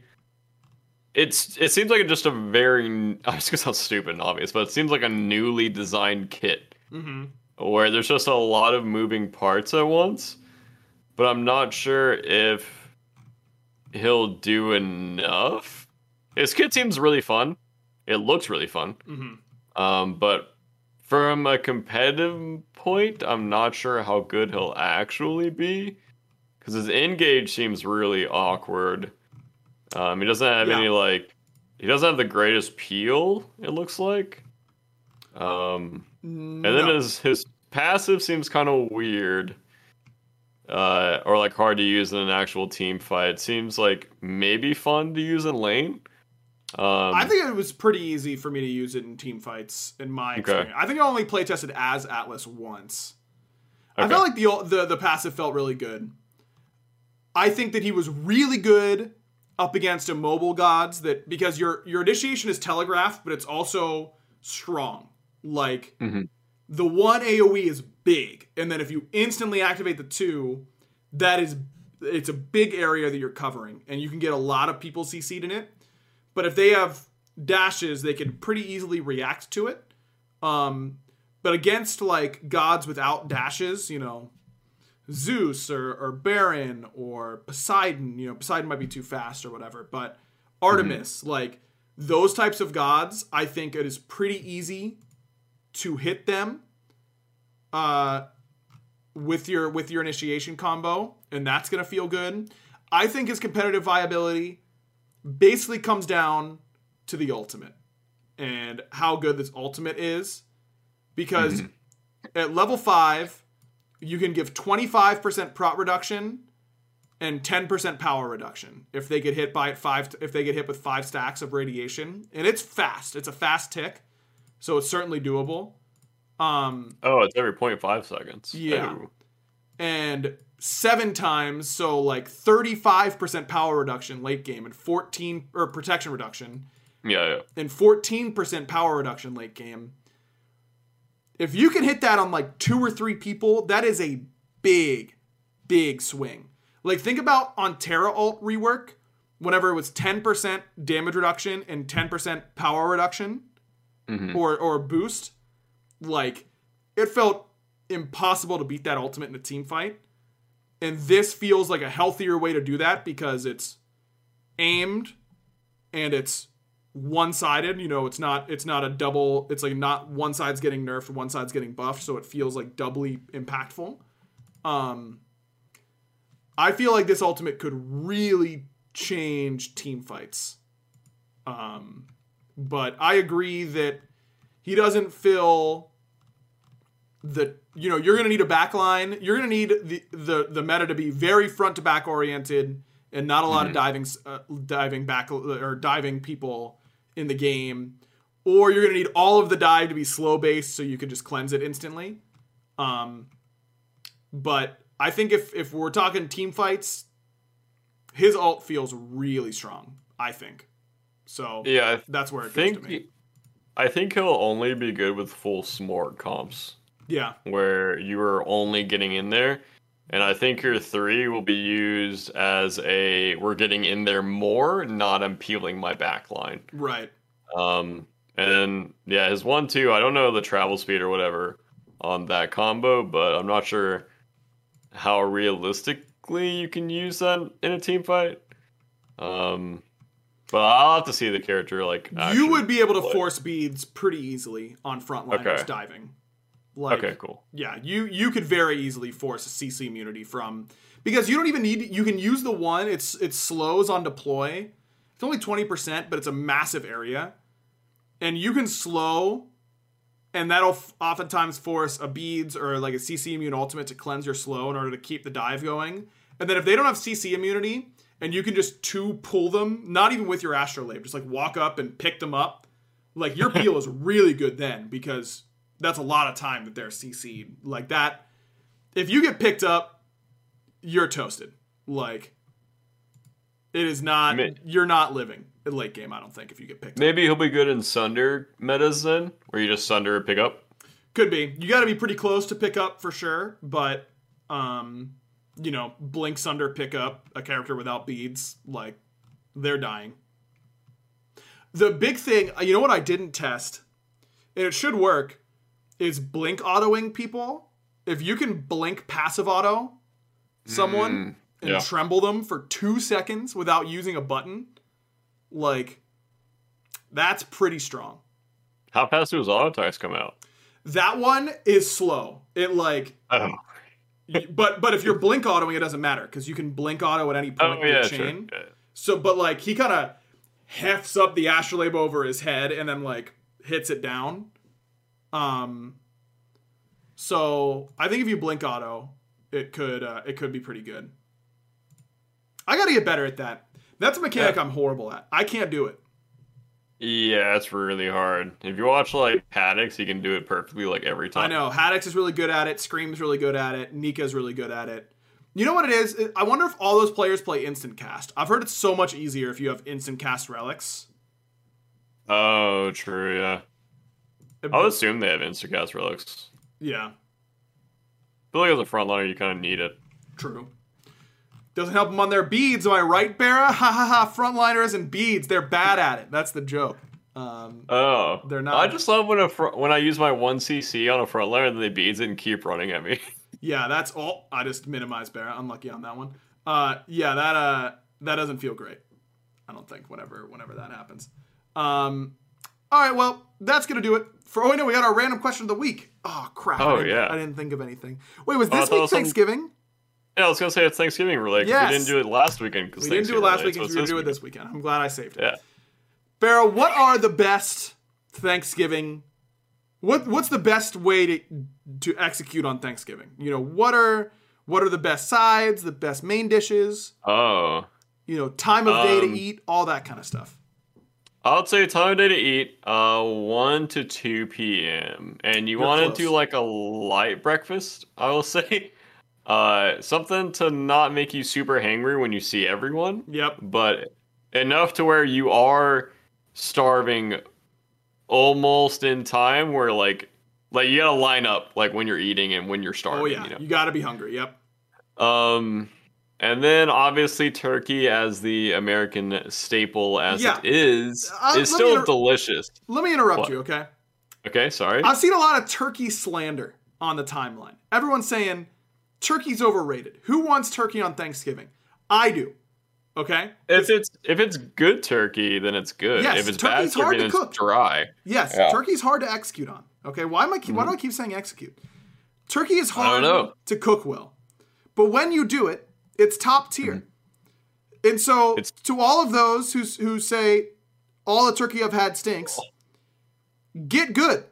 it's it seems like just a very I was gonna sound stupid and obvious, but it seems like a newly designed kit Mhm. where there's just a lot of moving parts at once. But I'm not sure if he'll do enough. His kit seems really fun. It looks really fun. Mhm. Um, but from a competitive point, I'm not sure how good he'll actually be. Because his engage seems really awkward. Um, he doesn't have Yeah. any, like, he doesn't have the greatest peel, it looks like. Um, and then his, his passive seems kind of weird. Uh, or like hard to use in an actual team fight. Seems like maybe fun to use in lane. Um, I think it was pretty easy for me to use it in team fights in my Okay. experience. I think I only play tested as Atlas once. I felt like the, the the passive felt really good. I think that he was really good up against immobile gods that because your your initiation is telegraphed, but it's also strong. Like Mhm. the one AoE is big, and then if you instantly activate the two, that is it's a big area that you're covering, and you can get a lot of people CC'd in it. But if they have dashes, they can pretty easily react to it. Um, but against like gods without dashes, you know, Zeus or, or Baron or Poseidon. You know, Poseidon might be too fast or whatever, but Artemis, like those types of gods, I think it is pretty easy to hit them uh, with your with your initiation combo, and that's gonna feel good. I think his competitive viability basically comes down to the ultimate and how good this ultimate is, because at level five, you can give twenty five percent prot reduction and 10% power reduction if they get hit by it five if they get hit with five stacks of radiation. And it's fast. It's a fast tick. So it's certainly doable. Um Oh, it's every 0.5 seconds. Yeah. And seven times so like 35% power reduction late game and 14 or protection reduction. Yeah, yeah. and 14% power reduction late game. If you can hit that on like two or three people that is a big big swing. Like think about on Terra Alt rework whenever it was 10% damage reduction and 10% power reduction mm-hmm. or or boost like it felt impossible to beat that ultimate in a team fight and this feels like a healthier way to do that because it's aimed and it's one-sided you know it's not it's not a double it's like not one side's getting nerfed one side's getting buffed so it feels like doubly impactful. Um i feel like this ultimate could really change team fights. Um but i agree that he doesn't fill the you know you're going to need a back line. You're going to need the, the the meta to be very front to back oriented and not a lot of diving uh, diving back or diving people in the game. Or you're going to need all of the dive to be slow based so you can just cleanse it instantly. Um but i think if if we're talking team fights his alt feels really strong i think. So Yeah, I that's where it goes think to me. he- I think he'll only be good with full smart comps yeah where you are only getting in there. And I think your three will be used as a we're getting in there more, not I'm peeling my back line. right Um, and then yeah, his one two, I don't know the travel speed or whatever on that combo, but I'm not sure how realistically you can use that in a team fight. Um, but I'll have to see the character like. you would be able to play. force beads pretty easily on frontliners Okay. diving. Like, Okay, cool. Yeah, you you could very easily force a CC immunity from because you don't even need you can use the one. It's it slows on deploy. It's only twenty percent, but it's a massive area, and you can slow, and that'll f- oftentimes force a beads or like a CC immune ultimate to cleanse your slow in order to keep the dive going. And then if they don't have CC immunity, and you can just two pull them, not even with your astrolabe, just like walk up and pick them up, like your peel is really good then because that's a lot of time that they're CC'd. Like that, if you get picked up, you're toasted. Like it is not. You're not living in late game. I don't think if you get picked up. Maybe he'll be good in Sunder metas then, where you just Sunder and pick up. Could be. You got to be pretty close to pick up for sure, but um, you know, Blink Sunder pick up a character without beads, like they're dying. The big thing, you know what I didn't test, and it should work, is blink autoing people. If you can blink passive auto someone mm, and yeah. tremble them for two seconds without using a button, like that's pretty strong. How fast do his auto attacks come out? That one is slow. It like, Oh, but but if you're blink autoing, it doesn't matter because you can blink auto at any oh point in yeah, the sure. chain. Yeah. So, but like he kind of hefts up the astrolabe over his head and then like hits it down. Um. So I think if you blink auto, it could uh, it could be pretty good. I got to get better at that. That's a mechanic Yeah. I'm horrible at. I can't do it. Yeah, it's really hard. If you watch like Haddix, he can do it perfectly like every time. I know Haddix is really good at it. Scream's really good at it. Nika's really good at it. You know what it is? I wonder if all those players play instant cast. I've heard it's so much easier if you have instant cast relics. Oh, true. Yeah, I would assume they have Instacast relics. Yeah, But like as a frontliner, you kind of need it. true. Doesn't help them on their beads, am I right, Barra? Ha ha ha! Frontliners and beads, they're bad at it. That's the joke. Um, Oh, They're not- I just love when a fr- when I use my one CC on a frontliner and they beads and keep running at me. Yeah, that's all. I just minimized Barra. Unlucky on that one. Uh, yeah, that uh, that doesn't feel great. I don't think. Whenever, whenever that happens. Um, all right. Well, that's gonna do it. For oh, no, we got our random question of the week. Oh crap! Oh, I yeah. I didn't think of anything. Wait, was Oh, this it week was something- Thanksgiving? Yeah, I was gonna say it's Thanksgiving related. Yes. We didn't do it last weekend. We didn't do it last weekend. so we're gonna do it this weekend. I'm glad I saved it. Yeah. Barra, what are the best Thanksgiving? What what's the best way to to execute on Thanksgiving? You know, what are what are the best sides, the best main dishes? Oh. You know, time of day to Um, eat, all that kind of stuff. I would say time of day to eat, uh, 1 to 2 p.m. And you want to do like a light breakfast, I will say. Uh, something to not make you super hangry when you see everyone, Yep. but enough to where you are starving almost in time where like like you gotta line up like when you're eating and when you're starving, Oh yeah, you know. you got to be hungry. Yep. Um, and then obviously turkey as the American staple as Yeah. it is Uh, is still inter- delicious. Let me interrupt What? you, okay? Okay, sorry. I've seen a lot of turkey slander on the timeline. Everyone's saying turkey's overrated. Who wants turkey on Thanksgiving? I do. Okay? if it's if it's good turkey, then it's good. Yes, if it's bad turkey's hard to then cook. dry. Yes, Yeah. turkey's hard to execute on. Okay, why am I keep, why do I keep saying execute? Turkey is hard to cook well, but when you do it, it's top tier. And so, Mm-hmm. It's- to all of those who who say all the turkey I've had stinks, get good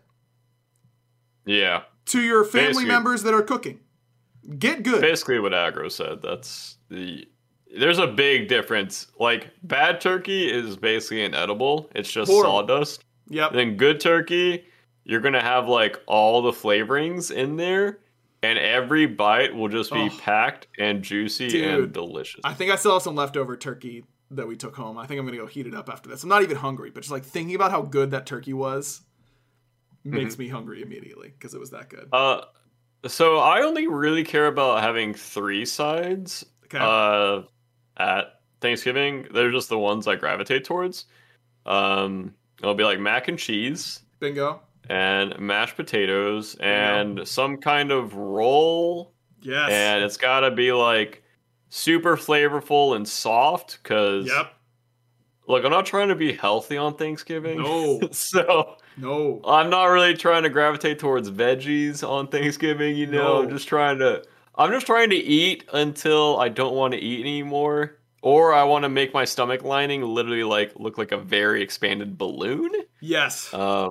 Yeah, to your family Basically- members that are cooking. Get good. basically what Agro said. That's the. There's a big difference. Like bad turkey is basically inedible. It's just Horrible. sawdust. Yep. Then good turkey, you're gonna have like all the flavorings in there, and every bite will just be Oh. packed and juicy Dude. and delicious. I think I still have some leftover turkey that we took home. I think I'm gonna go heat it up after this. I'm not even hungry, but just like thinking about how good that turkey was makes me hungry immediately because it was that good. Uh, so I only really care about having three sides. Okay. Uh, at Thanksgiving, they're just the ones I gravitate towards. Um, it'll be like mac and cheese Bingo. And mashed potatoes and some kind of roll, Yes. and it's gotta be like super flavorful and soft. Cause yep. look, I'm not trying to be healthy on Thanksgiving. No. so No. I'm not really trying to gravitate towards veggies on Thanksgiving, you know. I'm just trying to I'm just trying to eat until I don't want to eat anymore. Or I want to make my stomach lining literally like look like a very expanded balloon. Yes. Uh,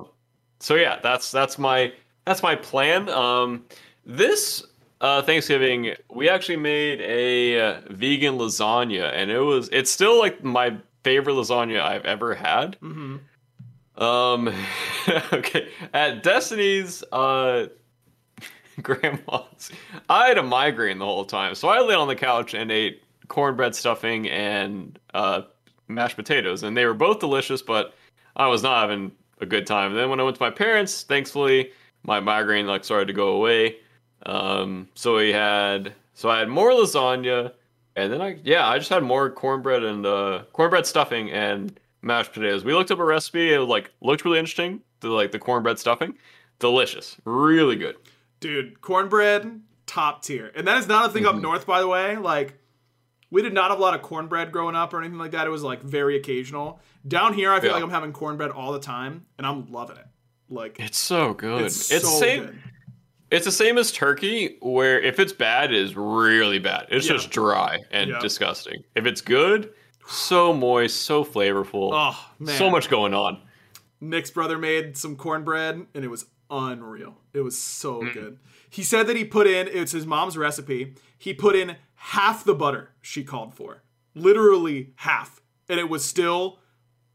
so yeah, that's that's my that's my plan. Um, this uh, Thanksgiving we actually made a uh, vegan lasagna, and it was it's still like my favorite lasagna I've ever had. hmm Um, okay. At Destiny's, uh, grandma's, I had a migraine the whole time, so I lay on the couch and ate cornbread stuffing and uh, mashed potatoes, and they were both delicious, but I was not having a good time. then when I went to my parents, thankfully, my migraine like started to go away. Um, so we had, so I had more lasagna, and then I, yeah, I just had more cornbread and uh, cornbread stuffing and mashed potatoes. We looked up a recipe. It like looked really interesting. The like the cornbread stuffing, delicious, really good. Dude, cornbread, top tier. And that is not a thing Mm-hmm. up north, by the way. Like, we did not have a lot of cornbread growing up or anything like that. It was like very occasional. Down here, I feel Yeah. like I'm having cornbread all the time, and I'm loving it. Like, It's so good. it's, It's, so same. good. It's the same as turkey, where if it's bad, it is really bad. It's Yeah. just dry and Yeah. disgusting. If it's good, so moist, so flavorful, Oh, man. so much going on. Nick's brother made some cornbread and it was unreal. It was so Mm. good. He said that he put in it's his mom's recipe. He put in half the butter she called for. Literally half. And it was still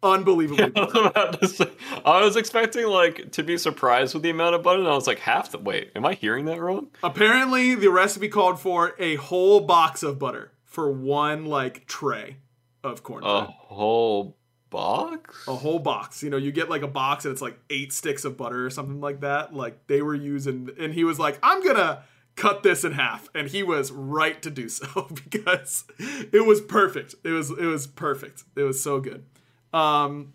unbelievably I to say- I was expecting like to be surprised with the amount of butter, and I was like, half the wait. Am I hearing that wrong? Apparently the recipe called for a whole box of butter for one like tray of cornbread. A whole box? a whole box. You know, you get like a box and it's like eight sticks of butter or something like that. Like they were using, and he was like, I'm gonna cut this in half. And he was right to do so because it was perfect. It was, it was perfect. It was so good. Um,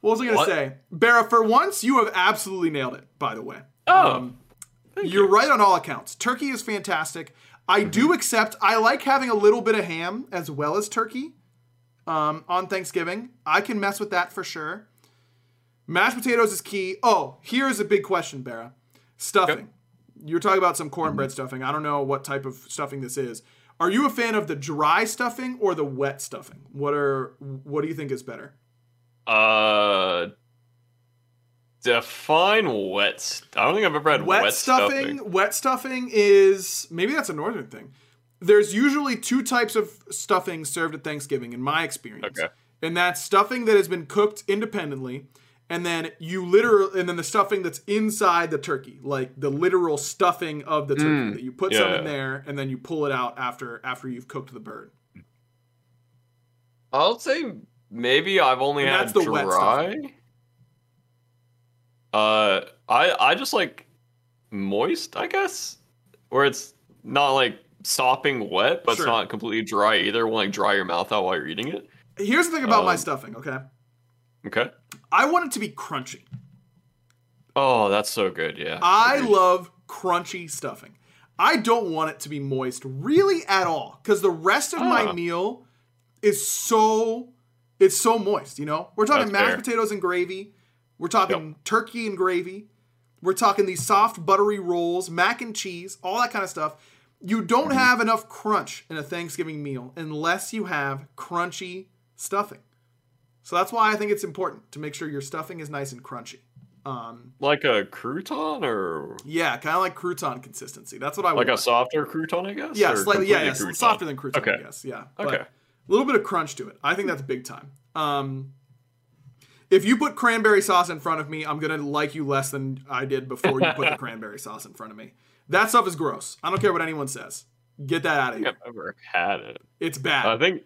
what was I gonna What? say? Barra, for once, you have absolutely nailed it, by the way. Oh. Um, You're right on all accounts. Turkey is fantastic. I Mm-hmm. do accept. I like having a little bit of ham as well as turkey um, on Thanksgiving. I can mess with that for sure. Mashed potatoes is key. Oh, here's a big question, Bara. Stuffing. Okay. You're talking about some Mm-hmm. cornbread stuffing. I don't know what type of stuffing this is. Are you a fan of the dry stuffing or the wet stuffing? What are what do you think is better? Uh, define wet. st- I don't think I've ever had wet, wet, stuffing, wet stuffing is maybe that's a northern thing there's usually two types of stuffing served at thanksgiving in my experience Okay. and that's stuffing that has been cooked independently and then you literal and then the stuffing that's inside the turkey like the literal stuffing of the turkey that you put some in there and then you pull it out after after you've cooked the bird I'll say maybe I've only And had that's the wet dry. Uh, I I just like moist, I guess, where it's not like sopping wet, but Sure. it's not completely dry either. Won't like dry your mouth out while you're eating it. here's the thing about my Um, stuffing okay Okay. i want it to be crunchy Oh, that's so good. Yeah. I Agreed. love crunchy stuffing. I don't want it to be moist really at all because the rest of my Ah. meal is so it's so moist. You know, we're talking That's mashed fair. potatoes and gravy. We're talking turkey and gravy. We're talking these soft buttery rolls, mac and cheese, all that kind of stuff. You don't Mm-hmm. have enough crunch in a Thanksgiving meal unless you have crunchy stuffing. So that's why I think it's important to make sure your stuffing is nice and crunchy. Um, like a crouton or yeah, kind of like crouton consistency. That's what I like want. a softer crouton, I guess. yeah, slightly. Yeah, yeah, crouton? softer than crouton. Okay. I guess. Yeah. But Okay. a little bit of crunch to it. I think that's big time. Um, if you put cranberry sauce in front of me, I'm gonna like you less than I did before you put the cranberry sauce in front of me. That stuff is gross. I don't care what anyone says. Get that out of here. I've ever had it. It's bad. I think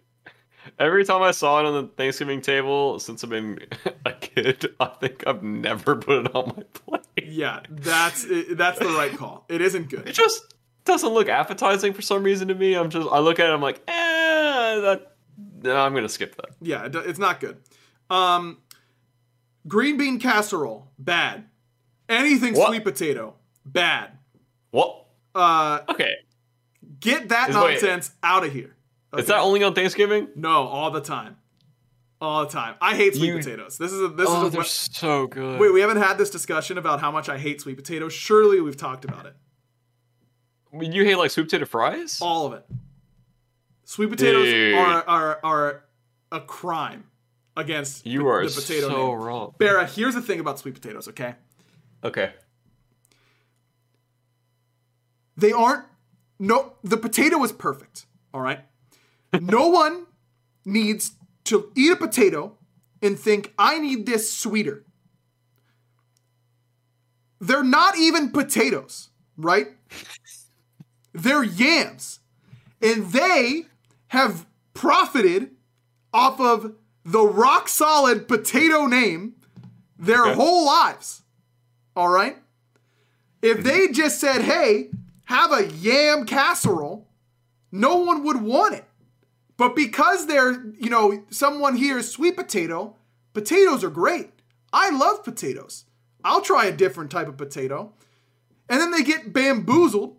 every time I saw it on the Thanksgiving table since I've been a kid, I think I've never put it on my plate. yeah, that's it, that's the right call. It isn't good. It just doesn't look appetizing for some reason to me. I'm just I look at it, I'm like, eh, that. No, I'm gonna skip that. Yeah, it's not good. Um, green bean casserole, bad. Anything What? sweet potato, bad. What? Uh, Okay, Get that Is- nonsense out of here. Is that only on Thanksgiving? No, all the time. All the time. I hate sweet You- potatoes. This is a this Oh, is a, they're so good. Wait, we haven't had this discussion about how much I hate sweet potatoes. Surely we've talked about it. you hate like sweet potato fries? All of it. Sweet potatoes Dude. are, are are a crime against you the, are the potato so name. wrong. Bara, here's the thing about sweet potatoes, okay? Okay. They aren't no the potato is perfect, all right? No one needs to eat a potato and think I need this sweeter. They're not even potatoes, right? They're yams. And they have profited off of the rock solid potato name their Okay. whole lives. All right? If mm-hmm. they just said, hey, have a yam casserole, no one would want it. But because they're, you know, someone here is sweet potato, potatoes are great. I love potatoes. I'll try a different type of potato. And then they get bamboozled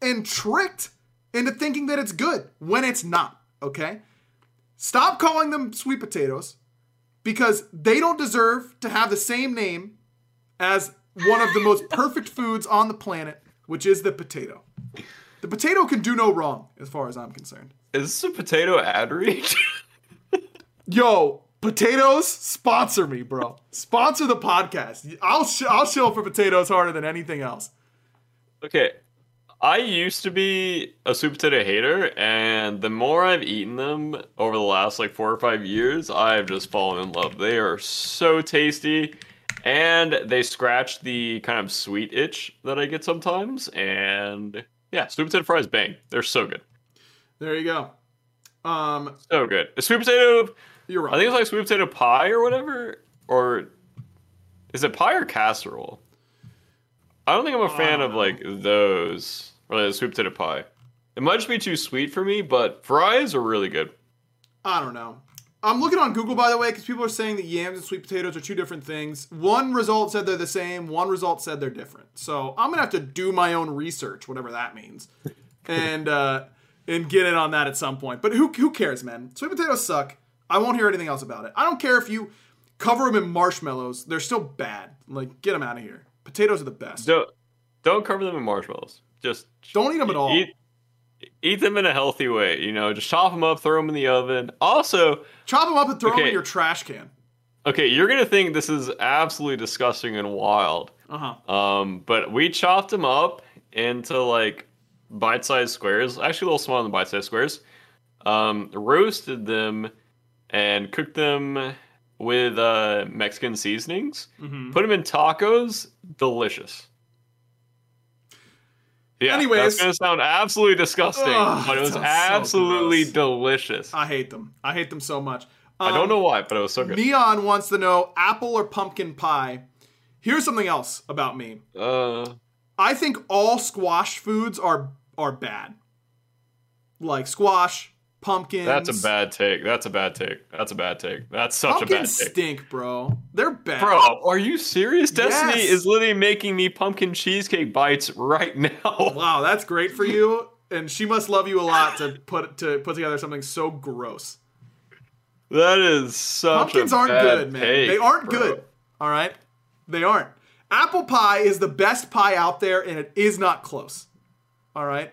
and tricked into thinking that it's good when it's not, okay? Stop calling them sweet potatoes because they don't deserve to have the same name as one of the most perfect foods on the planet, which is the potato. The potato can do no wrong, as far as I'm concerned. Is this a potato ad read? Yo, potatoes, sponsor me, bro. Sponsor the podcast. I'll sh- I'll shill for potatoes harder than anything else. okay. I used to be a sweet potato hater, and the more I've eaten them over the last like four or five years, I've just fallen in love. They are so tasty, and they scratch the kind of sweet itch that I get sometimes. And yeah, sweet potato fries, bang! They're so good, There you go. Um, so good. A sweet potato, you're right. I think it's like sweet potato pie or whatever, or is it pie or casserole? I don't think I'm a fan of like those or like sweet potato pie. It might just be too sweet for me, but fries are really good. I don't know. I'm looking on Google, by the way, because people are saying that yams and sweet potatoes are two different things. One result said they're the same. One result said they're different. So I'm gonna have to do my own research, whatever that means, and uh, and get in on that at some point. But who who cares, man? Sweet potatoes suck. I won't hear anything else about it. I don't care if you cover them in marshmallows; they're still bad. Like, get them out of here. Potatoes are the best. Don't don't cover them in marshmallows. Just Don't eat them at all. Eat, eat them in a healthy way. You know, just chop them up, throw them in the oven. Also, Chop them up and throw them in your trash can. okay, you're gonna think this is absolutely disgusting and wild. Uh huh. Um, but we chopped them up into like bite-sized squares, actually a little smaller than bite-sized squares. Um, roasted them and cooked them with uh, Mexican seasonings. Mm-hmm. Put them in tacos. Delicious. Yeah, Anyways. that's gonna sound absolutely disgusting, Ugh, but it was sounds so absolutely delicious. I hate them. I hate them so much. I don't Um, know why, but it was so good. Neon wants to know apple or pumpkin pie. Here's something else about me. Uh, I think all squash foods are are bad. Like squash, pumpkins. that's a bad take. That's a bad take. That's a bad take. That's such a bad Pumpkins take. stink, bro. They're bad. Bro, are you serious? Destiny Yes. is literally making me pumpkin cheesecake bites right now. Wow, that's great for you. And she must love you a lot to put to put together something so gross. That is such Pumpkins aren't good, man. take, they aren't bro. good. All right? They aren't. Apple pie is the best pie out there and it is not close. All right?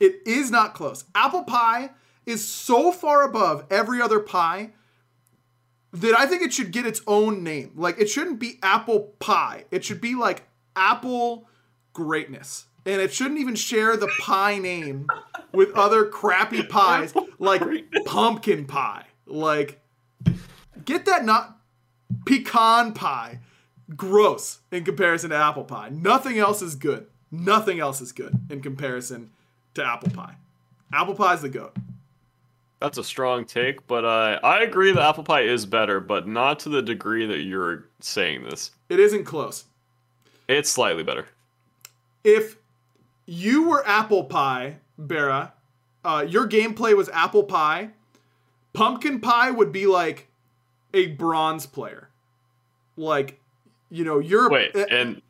It is not close. Apple pie is so far above every other pie that I think it should get its own name. Like it shouldn't be apple pie. It should be like apple greatness. And it shouldn't even share the pie name with other crappy pies like pumpkin pie. Like get that not pecan pie. Gross in comparison to apple pie. Nothing else is good. Nothing else is good in comparison to apple pie. Apple pie's the goat. That's a strong take, but uh, I agree that apple pie is better, but not to the degree that you're saying this. It isn't close. It's slightly better. If you were apple pie, Bera, uh, your gameplay was apple pie, pumpkin pie would be like a bronze player. Like, you know, you're Wait, and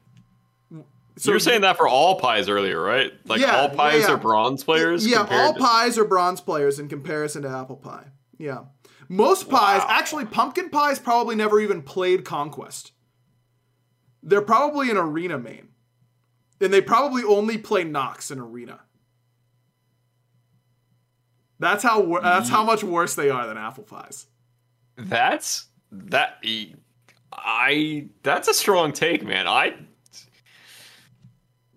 so you were saying that for all pies earlier, right? Like Yeah, all pies yeah, yeah. are bronze players. Yeah, all to- pies are bronze players in comparison to apple pie. Yeah. Most pies, actually, pumpkin pies probably never even played Conquest. They're probably an arena main. And they probably only play Nox in arena. That's how that's how much worse they are than apple pies. That's that. I. That's a strong take, man. I.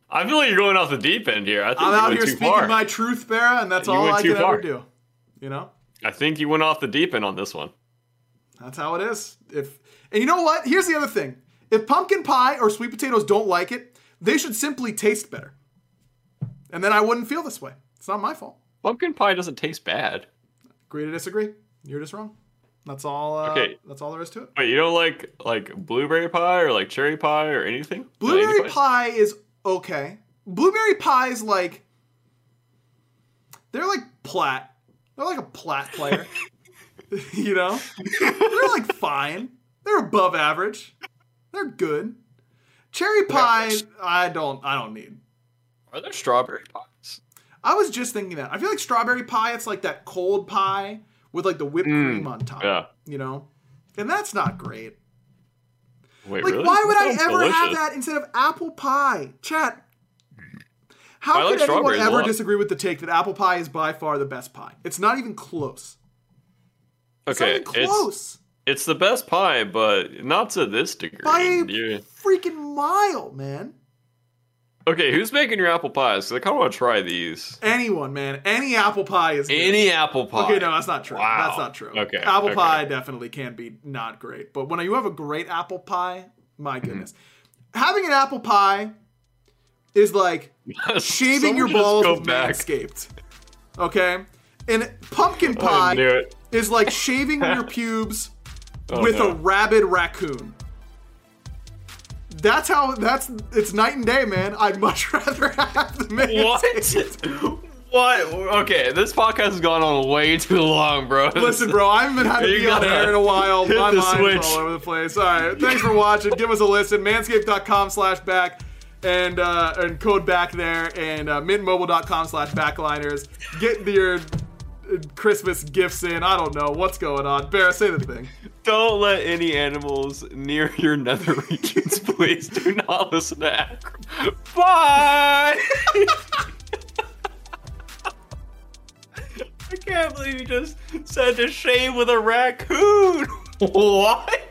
I feel like you're going off the deep end here. I think I'm out here speaking far. my truth, Bera, and that's You all I can far. ever do. You know? I think you went off the deep end on this one. That's how it is. If and you know what? Here's the other thing. If pumpkin pie or sweet potatoes don't like it, they should simply taste better. And then I wouldn't feel this way. It's not my fault. Pumpkin pie doesn't taste bad. Agree to disagree. You're just wrong. That's all. Uh, Okay. That's all there is to it. Wait, you don't like like blueberry pie or like cherry pie or anything? Not any Blueberry pies? pie is okay. Blueberry pie is like they're like plat. They're like a plat player. you know? They're like fine. They're above average. They're good. Cherry pie, I don't I don't need. Are there strawberry pies? I was just thinking that. I feel like strawberry pie, it's like that cold pie with like the whipped hmm. cream on top. yeah. You know? And that's not great. Wait, Like, really? why would I ever have that instead of apple pie? Chat. How I like could anyone ever disagree with the take that apple pie is by far the best pie? It's not even close. It's Okay, not even it's close. it's the best pie, but not to this degree. by a freaking mile, man. Okay, who's making your apple pies? 'Cause I kind of want to try these. Anyone, man. Any apple pie is good. Any apple pie. Okay, no, that's not true. Wow. That's not true. Okay, Apple okay. pie definitely can be not great. But when you have a great apple pie, my Mm-hmm. goodness. Having an apple pie is like shaving your balls with back. Manscaped. Okay? And pumpkin pie is like shaving your pubes Oh, with no. a rabid raccoon. That's how that's it's night and day, man. I'd much rather have the Manscaped. What? What? Okay, this podcast has gone on way too long, bro. Listen, bro, I haven't been had to be on air in a while. My mind's all over the place. All right, thanks for watching. Give us a listen. Manscaped.com slash back and uh, and code back there and uh, mintmobile.com slash backliners. Get your Christmas gifts in. I don't know what's going on. Bear, say the thing. Don't let any animals near your nether regions, please. Do not listen to Akron. Bye! I can't believe you just said to shave with a raccoon. What?